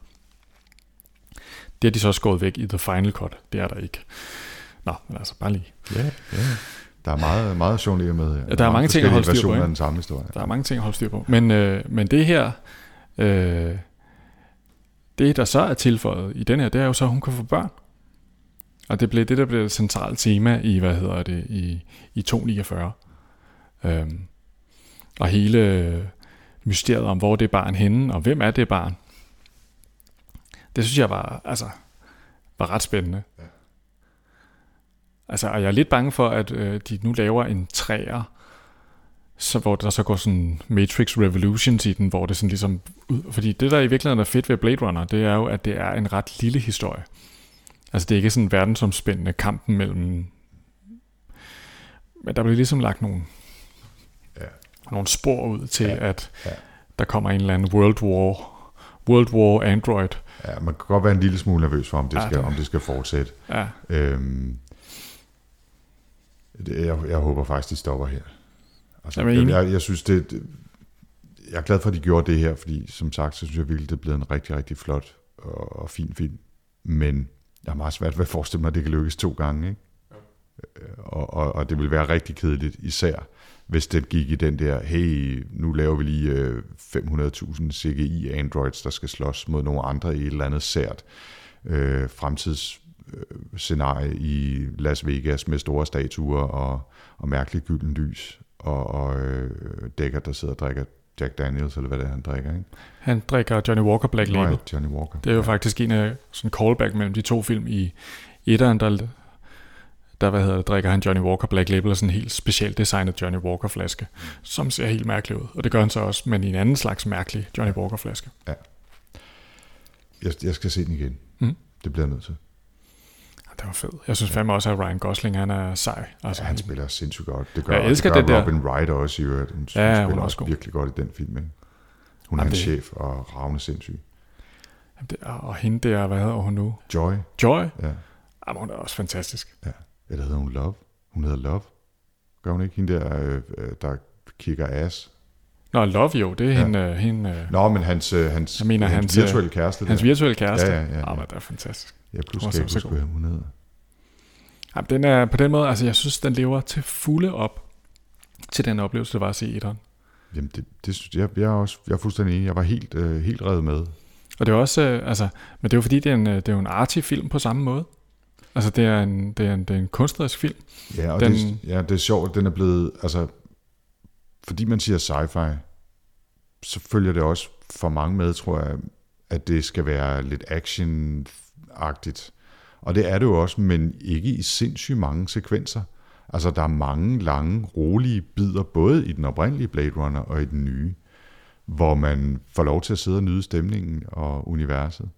Det er de så skåret væk i The Final Cut. Det er der ikke. Nå, men altså bare lige. Ja, ja. Der er meget, meget sjovt med. Ja, der, der er mange ting at holde styr på. Af den samme historie. Der er mange ting at holde styr på. Men, øh, men det her, øh, det der så er tilføjet i den her, det er jo så, at hun kan få børn. Og det blev det, der blev et centralt tema i, hvad hedder det, i, i 249. Øhm, og hele mysteriet om, hvor det er barn henne, og hvem er det barn. Det synes jeg var, altså, var ret spændende. Ja. Altså, og jeg er lidt bange for, at øh, de nu laver en træer, så hvor der så går sådan Matrix Revolutions i den, hvor det sådan ligesom... Fordi det, der i virkeligheden er fedt ved Blade Runner, det er jo, at det er en ret lille historie. Altså det er ikke sådan en verdensomspændende kampen mellem... Men der bliver ligesom lagt nogle, ja. nogle spor ud til, ja. at ja. der kommer en eller anden World War World War Android. Ja, man kan godt være en lille smule nervøs for, om det, Ja, skal, det- om det skal fortsætte. Ja, Øhm, det, jeg, jeg håber faktisk, de stopper her. Altså, Jeg jeg, jeg, jeg synes, det, det, jeg er glad for, at de gjorde det her, fordi som sagt, så synes jeg virkelig, det er blevet en rigtig, rigtig flot og, og fin film. Men jeg har meget svært ved at forestille mig, at det kan lykkes to gange. Ikke? Øh, og, og, og det vil være rigtig kedeligt, især hvis det gik i den der, hey, nu laver vi lige øh, 500.000 CGI Androids, der skal slås mod nogle andre i et eller andet sært øh, fremtidsscenarie i Las Vegas med store statuer og, og mærkeligt gylden lys, og, og øh, dækker, der sidder og drikker Jack Daniels, eller hvad det er, han drikker, ikke? han drikker Johnny Walker Black Label. Nej, Johnny Walker. Det er jo faktisk en af sådan callback mellem de to film i etteren, der, der hvad hedder det, drikker han Johnny Walker Black Label og sådan en helt specielt designet Johnny Walker flaske, som ser helt mærkelig ud. Og det gør han så også, men i en anden slags mærkelig Johnny Walker flaske. Jeg, jeg skal se den igen. Mm. Det bliver jeg nødt til. Det var fedt. Jeg synes fandme også, at Ryan Gosling han er sej. Altså, han spiller sindssygt godt. Det gør, Jeg elsker det gør det der- Robin Wright også i øvrigt. Hun, Ja, hun hun er spiller også også god. virkelig godt i den film. Ikke? Hun er Jamen, en det- chef og ravne sindssyg. Jamen, det er- Og hende der, hvad hedder hun nu? Joy, Joy? ja. Jamen, hun er også fantastisk. ja. Eller hedder hun Love? Hun hedder Love. Gør hun ikke hende der, øh, øh, der kigger ass? Nå, Love jo, det er Ja. ja. hende, øh, hende Nå, men hans, hans, Jeg mener, hans, hans, virtuelle kæreste. hans der. virtuelle kæreste. Ja, ja, ja, ja. Jamen, det er fantastisk. Jeg pludselig kan ikke huske, hvad hun hedder. Jamen, den er på den måde, altså jeg synes, den lever til fulde op til den oplevelse, det var at se etteren. Jamen, det, det synes jeg, jeg er også jeg er fuldstændig enig. Jeg var helt, øh, helt revet med. Og det er også, øh, altså, men det er jo fordi, det er, en, øh, det er jo en arty film på samme måde. Altså det er en, det er en, det er en kunstnerisk film. Ja, og Den- det, ja, det er sjovt, den er blevet, altså, fordi man siger sci-fi, så følger det også for mange med, tror jeg, at det skal være lidt agtigt Og det er det jo også, men ikke i sindssygt mange sekvenser. Altså, der er mange lange, rolige bidder, både i den oprindelige Blade Runner og i den nye, hvor man får lov til at sidde og nyde stemningen og universet,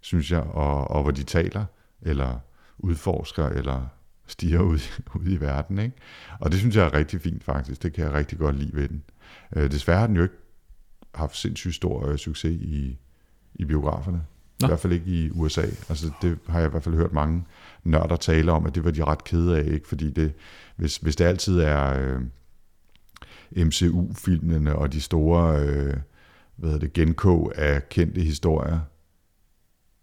synes jeg, og, og hvor de taler, eller udforsker, eller stiger ud, ud i verden. Ikke? Og det synes jeg er rigtig fint faktisk. Det kan jeg rigtig godt lide ved den. Øh, desværre har den jo ikke haft sindssygt stor øh, succes i, i biograferne. Nå. I hvert fald ikke i USA. Altså, det har jeg i hvert fald hørt mange nørder tale om, at det var de ret kede af, ikke? fordi det, hvis, hvis det altid er øh, MCU-filmene og de store øh, hvad hedder det, genkog af kendte historier,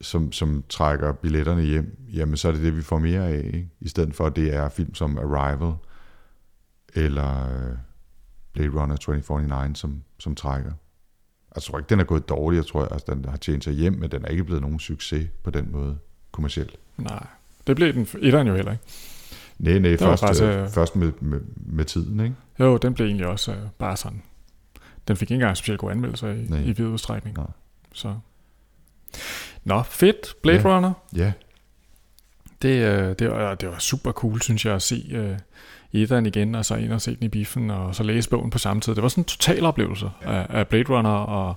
som, som trækker billetterne hjem, jamen så er det det, vi får mere af, ikke? i stedet for at det er film som Arrival eller øh, Blade Runner 2049, som, som trækker. Jeg tror ikke, den er gået dårligt. Jeg tror, at altså, den har tjent sig hjem, men den er ikke blevet nogen succes på den måde kommercielt. Nej, det blev den etteren jo heller ikke. Nej, nej, først, faktisk, øh, øh, først med, med, med tiden, ikke? Jo, den blev egentlig også øh, bare sådan. Den fik ikke engang specielt gode anmeldelser i, Nej. i vid udstrækning. Nej. Så. Nå, fedt. Blade Ja. Runner. Ja, Det, øh, det, var, det var super cool, synes jeg, at se øh, etteren igen, og så ind og se den i biffen, og så læse bogen på samme tid. Det var sådan en total oplevelse af, af Blade Runner, og,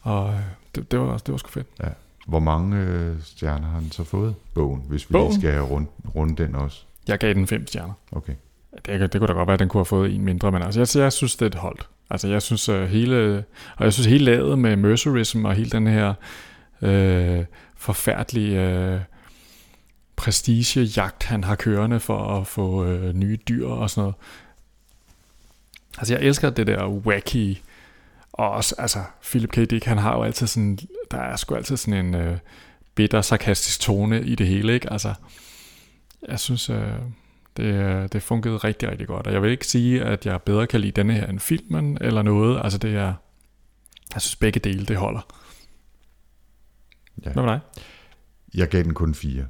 og øh, det, det, var, det var sgu fedt. hvor mange øh, stjerner har den så fået, bogen, hvis vi Bogen? lige skal runde, runde den også? Jeg gav den fem stjerner. Okay. Det, det kunne da godt være, at den kunne have fået en mindre, men altså, jeg, jeg synes, det er et holdt. Altså, jeg synes uh, hele, og jeg synes hele lavet med mercerism og hele den her øh, forfærdelige øh, prestigejagt, han har kørende for at få øh, nye dyr og sådan noget. Altså, jeg elsker det der wacky, og også, altså, Philip K. Dick, han har jo altid sådan, der er sgu altid sådan en øh, bitter, sarkastisk tone i det hele, ikke? Altså, jeg synes, øh, det, øh, det fungerede rigtig, rigtig godt. Og jeg vil ikke sige, at jeg bedre kan lide denne her end filmen eller noget. Altså det er, jeg synes begge dele, det holder. Ja. Hvad med dig? Jeg gav den kun fire.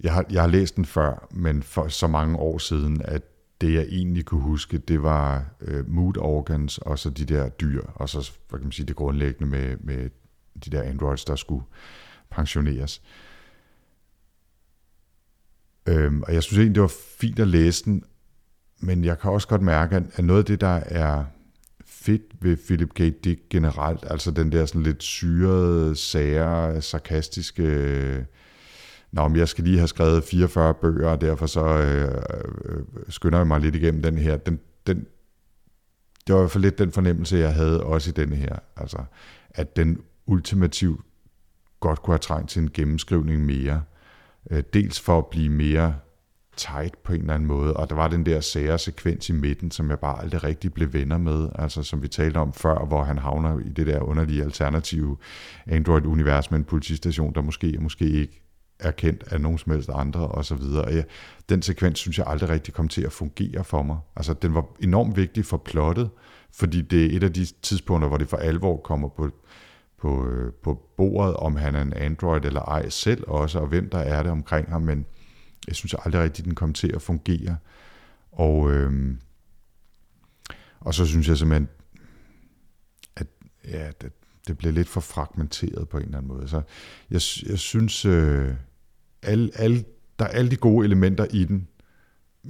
Jeg har, jeg har læst den før, men for så mange år siden, at det jeg egentlig kunne huske, det var øh, mood organs, og så de der dyr, og så hvad kan man sige, det grundlæggende med, med de der androids, der skulle pensioneres. Øhm, og jeg synes egentlig, det var fint at læse den, men jeg kan også godt mærke, at noget af det, der er fedt ved Philip K. Dick generelt, altså den der sådan lidt syrede, sære, sarkastiske, Nå, men jeg skal lige have skrevet 44 bøger, og derfor så øh, øh, skynder jeg mig lidt igennem den her. Den, den, det var i hvert fald lidt den fornemmelse, jeg havde også i denne her. Altså, at den ultimativt godt kunne have trængt til en gennemskrivning mere. Øh, dels for at blive mere tight på en eller anden måde, og der var den der sære sekvens i midten, som jeg bare aldrig rigtig blev venner med, altså som vi talte om før, hvor han havner i det der underlige alternative Android-univers med en politistation, der måske måske ikke er kendt af nogen som helst andre, og så videre. Ja, den sekvens synes jeg aldrig rigtig kom til at fungere for mig. Altså, den var enormt vigtig for plottet, fordi det er et af de tidspunkter, hvor det for alvor kommer på, på, øh, på bordet, om han er en Android eller ej selv også, og hvem der er det omkring ham, men jeg synes aldrig rigtig, den kom til at fungere. Og, øh, og så synes jeg simpelthen, at ja, det, det blev lidt for fragmenteret på en eller anden måde. Så jeg, jeg synes, øh, alle, alle, der er alle de gode elementer i den,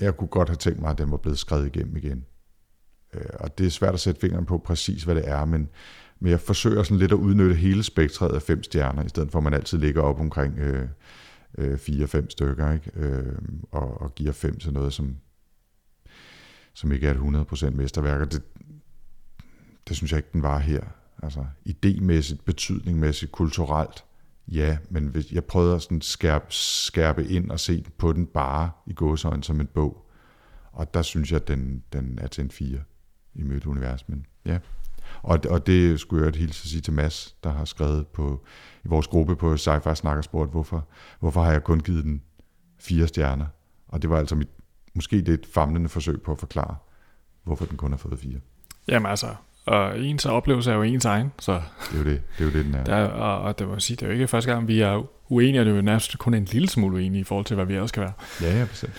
jeg kunne godt have tænkt mig, at den var blevet skrevet igennem igen. Øh, og det er svært at sætte fingeren på præcis, hvad det er, men, men jeg forsøger sådan lidt at udnytte hele spektret af fem stjerner, i stedet for at man altid ligger op omkring øh, øh, fire-fem stykker, ikke? Øh, og, og giver fem til noget, som, som ikke er et 100% mesterværk. Og det, det synes jeg ikke, den var her. Altså idémæssigt, betydningmæssigt, kulturelt, ja, men hvis jeg prøvede at sådan skærpe, skærpe ind og se på den bare i gåsøjne som en bog. Og der synes jeg, at den, den er til en fire i Mødt Univers. Men ja, og, og det skulle jeg hilse at sige til Mads, der har skrevet på, i vores gruppe på Sci-Fi Snakkersport, hvorfor, hvorfor har jeg kun givet den fire stjerner? Og det var altså mit, måske lidt famlende forsøg på at forklare, hvorfor den kun har fået fire. Jamen altså, og ens oplevelse er jo ens egen, så... Det er jo det, det, er jo det den er. Der, og, og det, må sige, det er jo ikke første gang, vi er uenige, og det er jo nærmest kun en lille smule uenige i forhold til, hvad vi ellers skal være. Ja, ja, bestemt.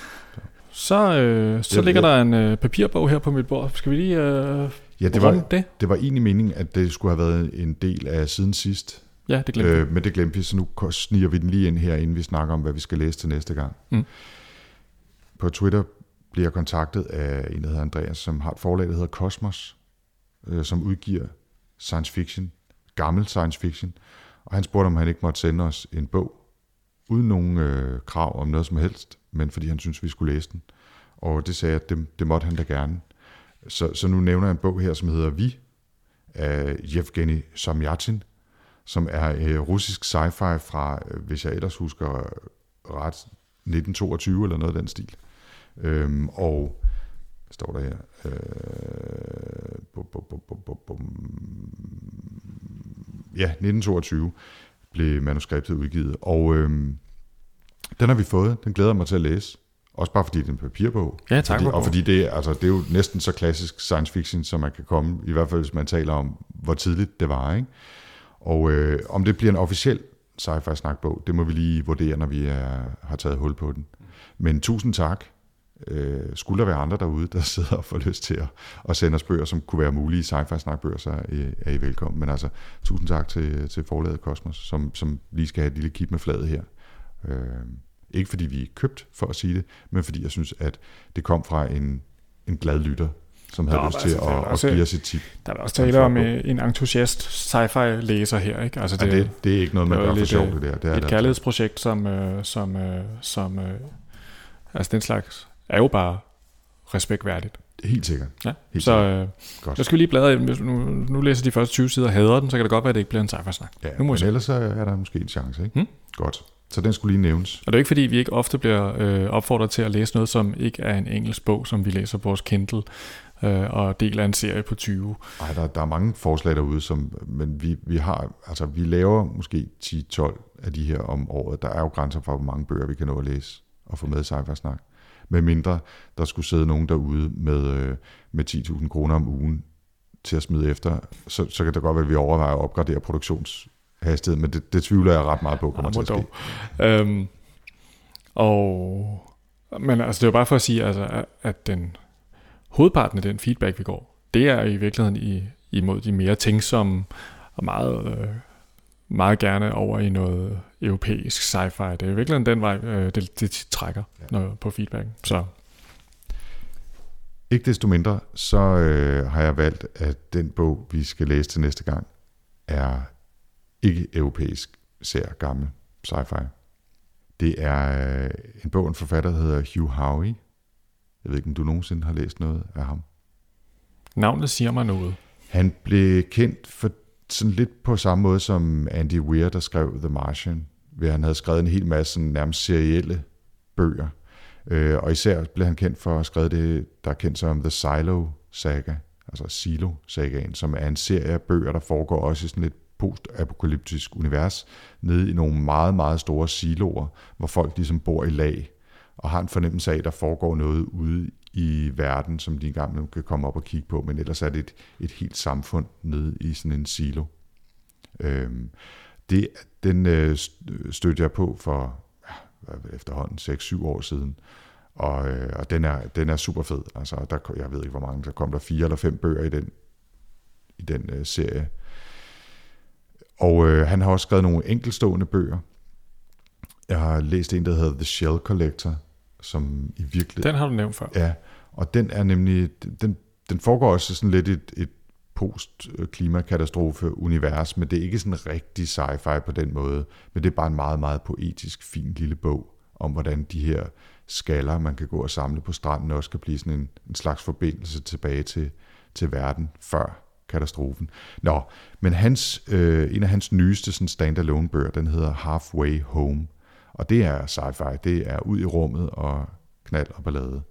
Så, øh, så ligger der en øh, papirbog her på mit bord. Skal vi lige øh, Ja, det var, det? det var egentlig meningen, at det skulle have været en del af siden sidst. Ja, det glemte øh, Men det glemte vi, så nu sniger vi den lige ind her, inden vi snakker om, hvad vi skal læse til næste gang. Mm. På Twitter bliver jeg kontaktet af en, der hedder Andreas, som har et forlag, der hedder Cosmos, øh, som udgiver science fiction, gammel science fiction. Og han spurgte, om han ikke måtte sende os en bog, uden nogen øh, krav om noget som helst, men fordi han synes vi skulle læse den. Og det sagde jeg, at det, det måtte han da gerne. Så, så nu nævner jeg en bog her, som hedder Vi, af Yevgeny Samyatin, som er øh, russisk sci-fi fra, øh, hvis jeg ellers husker ret, 1922 eller noget af den stil. Øhm, og står der her? Øh, bum, bum, bum, bum, bum. Ja, 1922 blev manuskriptet udgivet, og øhm, den har vi fået. Den glæder jeg mig til at læse. Også bare fordi det er en papirbog. Ja, tak fordi, Og fordi det, altså, det er jo næsten så klassisk science fiction, som man kan komme, i hvert fald hvis man taler om, hvor tidligt det var. Ikke? Og øh, om det bliver en officiel sci-fi snakbog, det må vi lige vurdere, når vi er, har taget hul på den. Men tusind tak. Øh, skulle der være andre derude, der sidder og får lyst til at, at sende os bøger, som kunne være mulige sci-fi snakbøger, så er, er I velkommen. Men altså, tusind tak til, til forlaget Kosmos, som, som lige skal have et lille kip med fladet her. Øh, ikke fordi vi er købt for at sige det, men fordi jeg synes, at det kom fra en, en glad lytter, som havde Nå, lyst til altså, at, også, at give os et tip. Der er også tale om øh, en entusiast sci-fi læser her. Ikke? Altså det, ja, det, det er ikke noget, man gør for sjovt, det der. Det er et kærlighedsprojekt, som, øh, som, øh, som øh, altså den slags, er jo bare respektværdigt. Helt sikkert. Ja. Helt så øh, Godt. jeg skal vi lige bladre, nu, nu læser de første 20 sider og hader den, så kan det godt være, at det ikke bliver en sci-fi snak. Ja, nu må men ellers er der måske en chance. Ikke? Hmm? Godt. Så den skulle lige nævnes. Og det er ikke fordi, vi ikke ofte bliver øh, opfordret til at læse noget, som ikke er en engelsk bog, som vi læser på vores Kindle, øh, og del af en serie på 20. Nej, der, der er mange forslag derude, som, men vi, vi har, altså vi laver måske 10-12 af de her om året. Der er jo grænser for, hvor mange bøger vi kan nå at læse og få med i sci snak. Med mindre der skulle sidde nogen derude med, øh, med 10.000 kroner om ugen til at smide efter, så, så kan det godt være, at vi overvejer at opgradere produktions hastighed, men det, det tvivler jeg ret meget på kommer ja, til at ske. Øhm, og, men altså, det er jo bare for at sige, altså, at den hovedparten af den feedback, vi går, det er i virkeligheden i, imod de mere tænksomme og meget, øh, meget gerne over i noget europæisk sci-fi. Det er i virkeligheden den vej, øh, det, det trækker ja. når, på feedback. Så. Ikke desto mindre, så øh, har jeg valgt, at den bog, vi skal læse til næste gang, er ikke-europæisk ser gammel sci-fi. Det er øh, en bog, en forfatter, der hedder Hugh Howey. Jeg ved ikke, om du nogensinde har læst noget af ham. Navnet siger mig noget. Han blev kendt for sådan lidt på samme måde som Andy Weir, der skrev The Martian, hvor han havde skrevet en hel masse sådan, nærmest serielle bøger. Øh, og især blev han kendt for at have skrevet det, der er kendt som The Silo Saga, altså Silo-sagaen, som er en serie af bøger, der foregår også i sådan lidt postapokalyptisk univers, nede i nogle meget, meget store siloer, hvor folk ligesom bor i lag, og har en fornemmelse af, at der foregår noget ude i verden, som de engang kan komme op og kigge på, men ellers er det et, et helt samfund nede i sådan en silo. Øhm, det, den øh, øh stødte jeg på for ja, efterhånden 6-7 år siden, og, øh, og den, er, den er super fed. Altså, der, jeg ved ikke, hvor mange, der kom der fire eller fem bøger i den, i den øh, serie. Og øh, han har også skrevet nogle enkelstående bøger. Jeg har læst en, der hedder The Shell Collector, som i virkeligheden... Den har du nævnt før. Ja, og den er nemlig... Den, den foregår også sådan lidt et, et post-klimakatastrofe-univers, men det er ikke sådan rigtig sci-fi på den måde, men det er bare en meget, meget poetisk, fin lille bog om, hvordan de her skaller, man kan gå og samle på stranden, også kan blive sådan en, en slags forbindelse tilbage til, til verden før katastrofen. Nå, men hans, øh, en af hans nyeste sådan standalone bøger, den hedder Halfway Home, og det er sci-fi, det er ud i rummet og knald og ballade.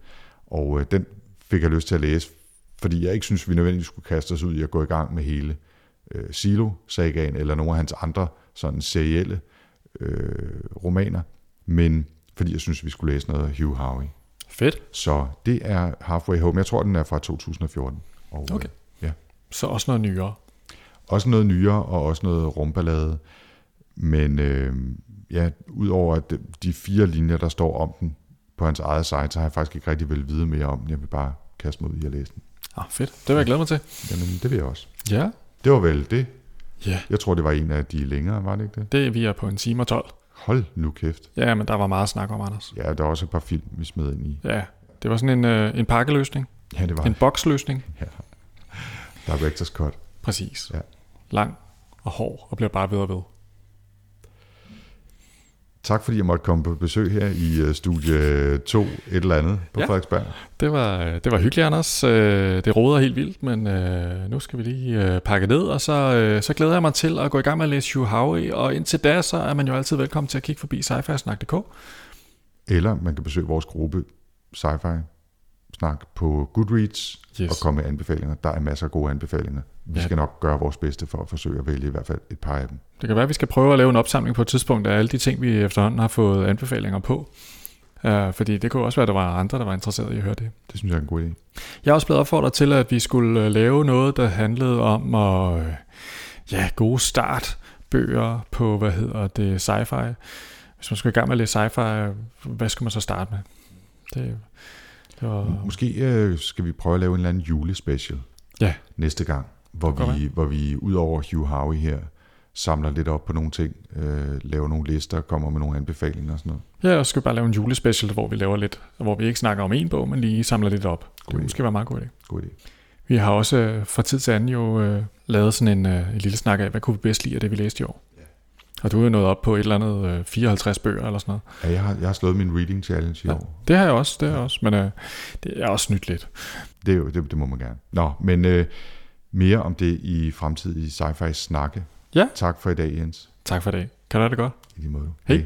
Og øh, den fik jeg lyst til at læse, fordi jeg ikke synes, vi nødvendigvis skulle kaste os ud i at gå i gang med hele øh, Silo-sagaen, eller nogle af hans andre sådan serielle øh, romaner, men fordi jeg synes, vi skulle læse noget af Hugh Howey. Fedt. Så det er Halfway Home. Jeg tror, den er fra 2014. Og, Okay. Ja. Så også noget nyere. Også noget nyere, og også noget rumballade. Men øh, ja, udover at de fire linjer, der står om den på hans eget site, så har jeg faktisk ikke rigtig vel vide mere om den. Jeg vil bare kaste mig ud i at læse den. Ah, fedt. Det vil jeg glæde mig til. Jamen, det vil jeg også. Ja. Det var vel det. Ja. Jeg tror, det var en af de længere, var det ikke det? Det er vi er på en time og 12. Hold nu kæft. Ja, men der var meget snak om, Anders. Ja, der er også et par film, vi smed ind i. Ja, det var sådan en, øh, en pakkeløsning. Ja, det var En boksløsning. Director's Cut. Præcis. Ja. Lang og hård og bliver bare ved og ved. Tak fordi jeg måtte komme på besøg her i øh, studie 2, et eller andet på Ja. Frederiksberg. Det var, det var hyggeligt, Anders. Øh, Det roder helt vildt, men øh, nu skal vi lige øh, pakke ned, og så, øh, så glæder jeg mig til at gå i gang med at læse Hugh Howey, og indtil da, så er man jo altid velkommen til at kigge forbi sci Eller man kan besøge vores gruppe Sci-Fi Snak på Goodreads yes. og komme med anbefalinger. Der er masser af gode anbefalinger. Vi Ja. skal nok gøre vores bedste for at forsøge at vælge i hvert fald et par af dem. Det kan være, at vi skal prøve at lave en opsamling på et tidspunkt af alle de ting, vi efterhånden har fået anbefalinger på. Uh, fordi det kunne også være, at der var andre, der var interesseret i at høre det. Det synes jeg er en god idé. Jeg er også blevet opfordret til, at vi skulle øh, lave noget, der handlede om at, øh, ja, gode startbøger på, hvad hedder det, sci-fi. Hvis man skulle i gang med at læse sci-fi, hvad skulle man så starte med? Det, det var, Måske øh, skal vi prøve at lave en eller anden julespecial Ja. næste gang, hvor Det vi, hvor vi ud over Hugh Howey her, samler lidt op på nogle ting, øh, laver nogle lister, kommer med nogle anbefalinger og sådan noget. ja, og skal bare lave en julespecial, hvor vi laver lidt, hvor vi ikke snakker om en bog, men lige samler lidt op. Det God kunne idé. måske være meget god idé. God idé. Vi har også øh, fra tid til anden jo øh, lavet sådan en, øh, en lille snak af, hvad kunne vi bedst lide af det, vi læste i år. Og du er jo nået op på et eller andet øh, 54 bøger eller sådan noget. Ja, jeg, har, jeg har slået min reading challenge i Ja. år. Det har jeg også, det har jeg også, men øh, det er også snydt lidt. Det, er jo, det, det må man gerne. Nå, men øh, mere om det i fremtidige sci-fi snakke. Ja. Tak for i dag, Jens. Tak for det. Kan du have det godt? I lige måde. Hej.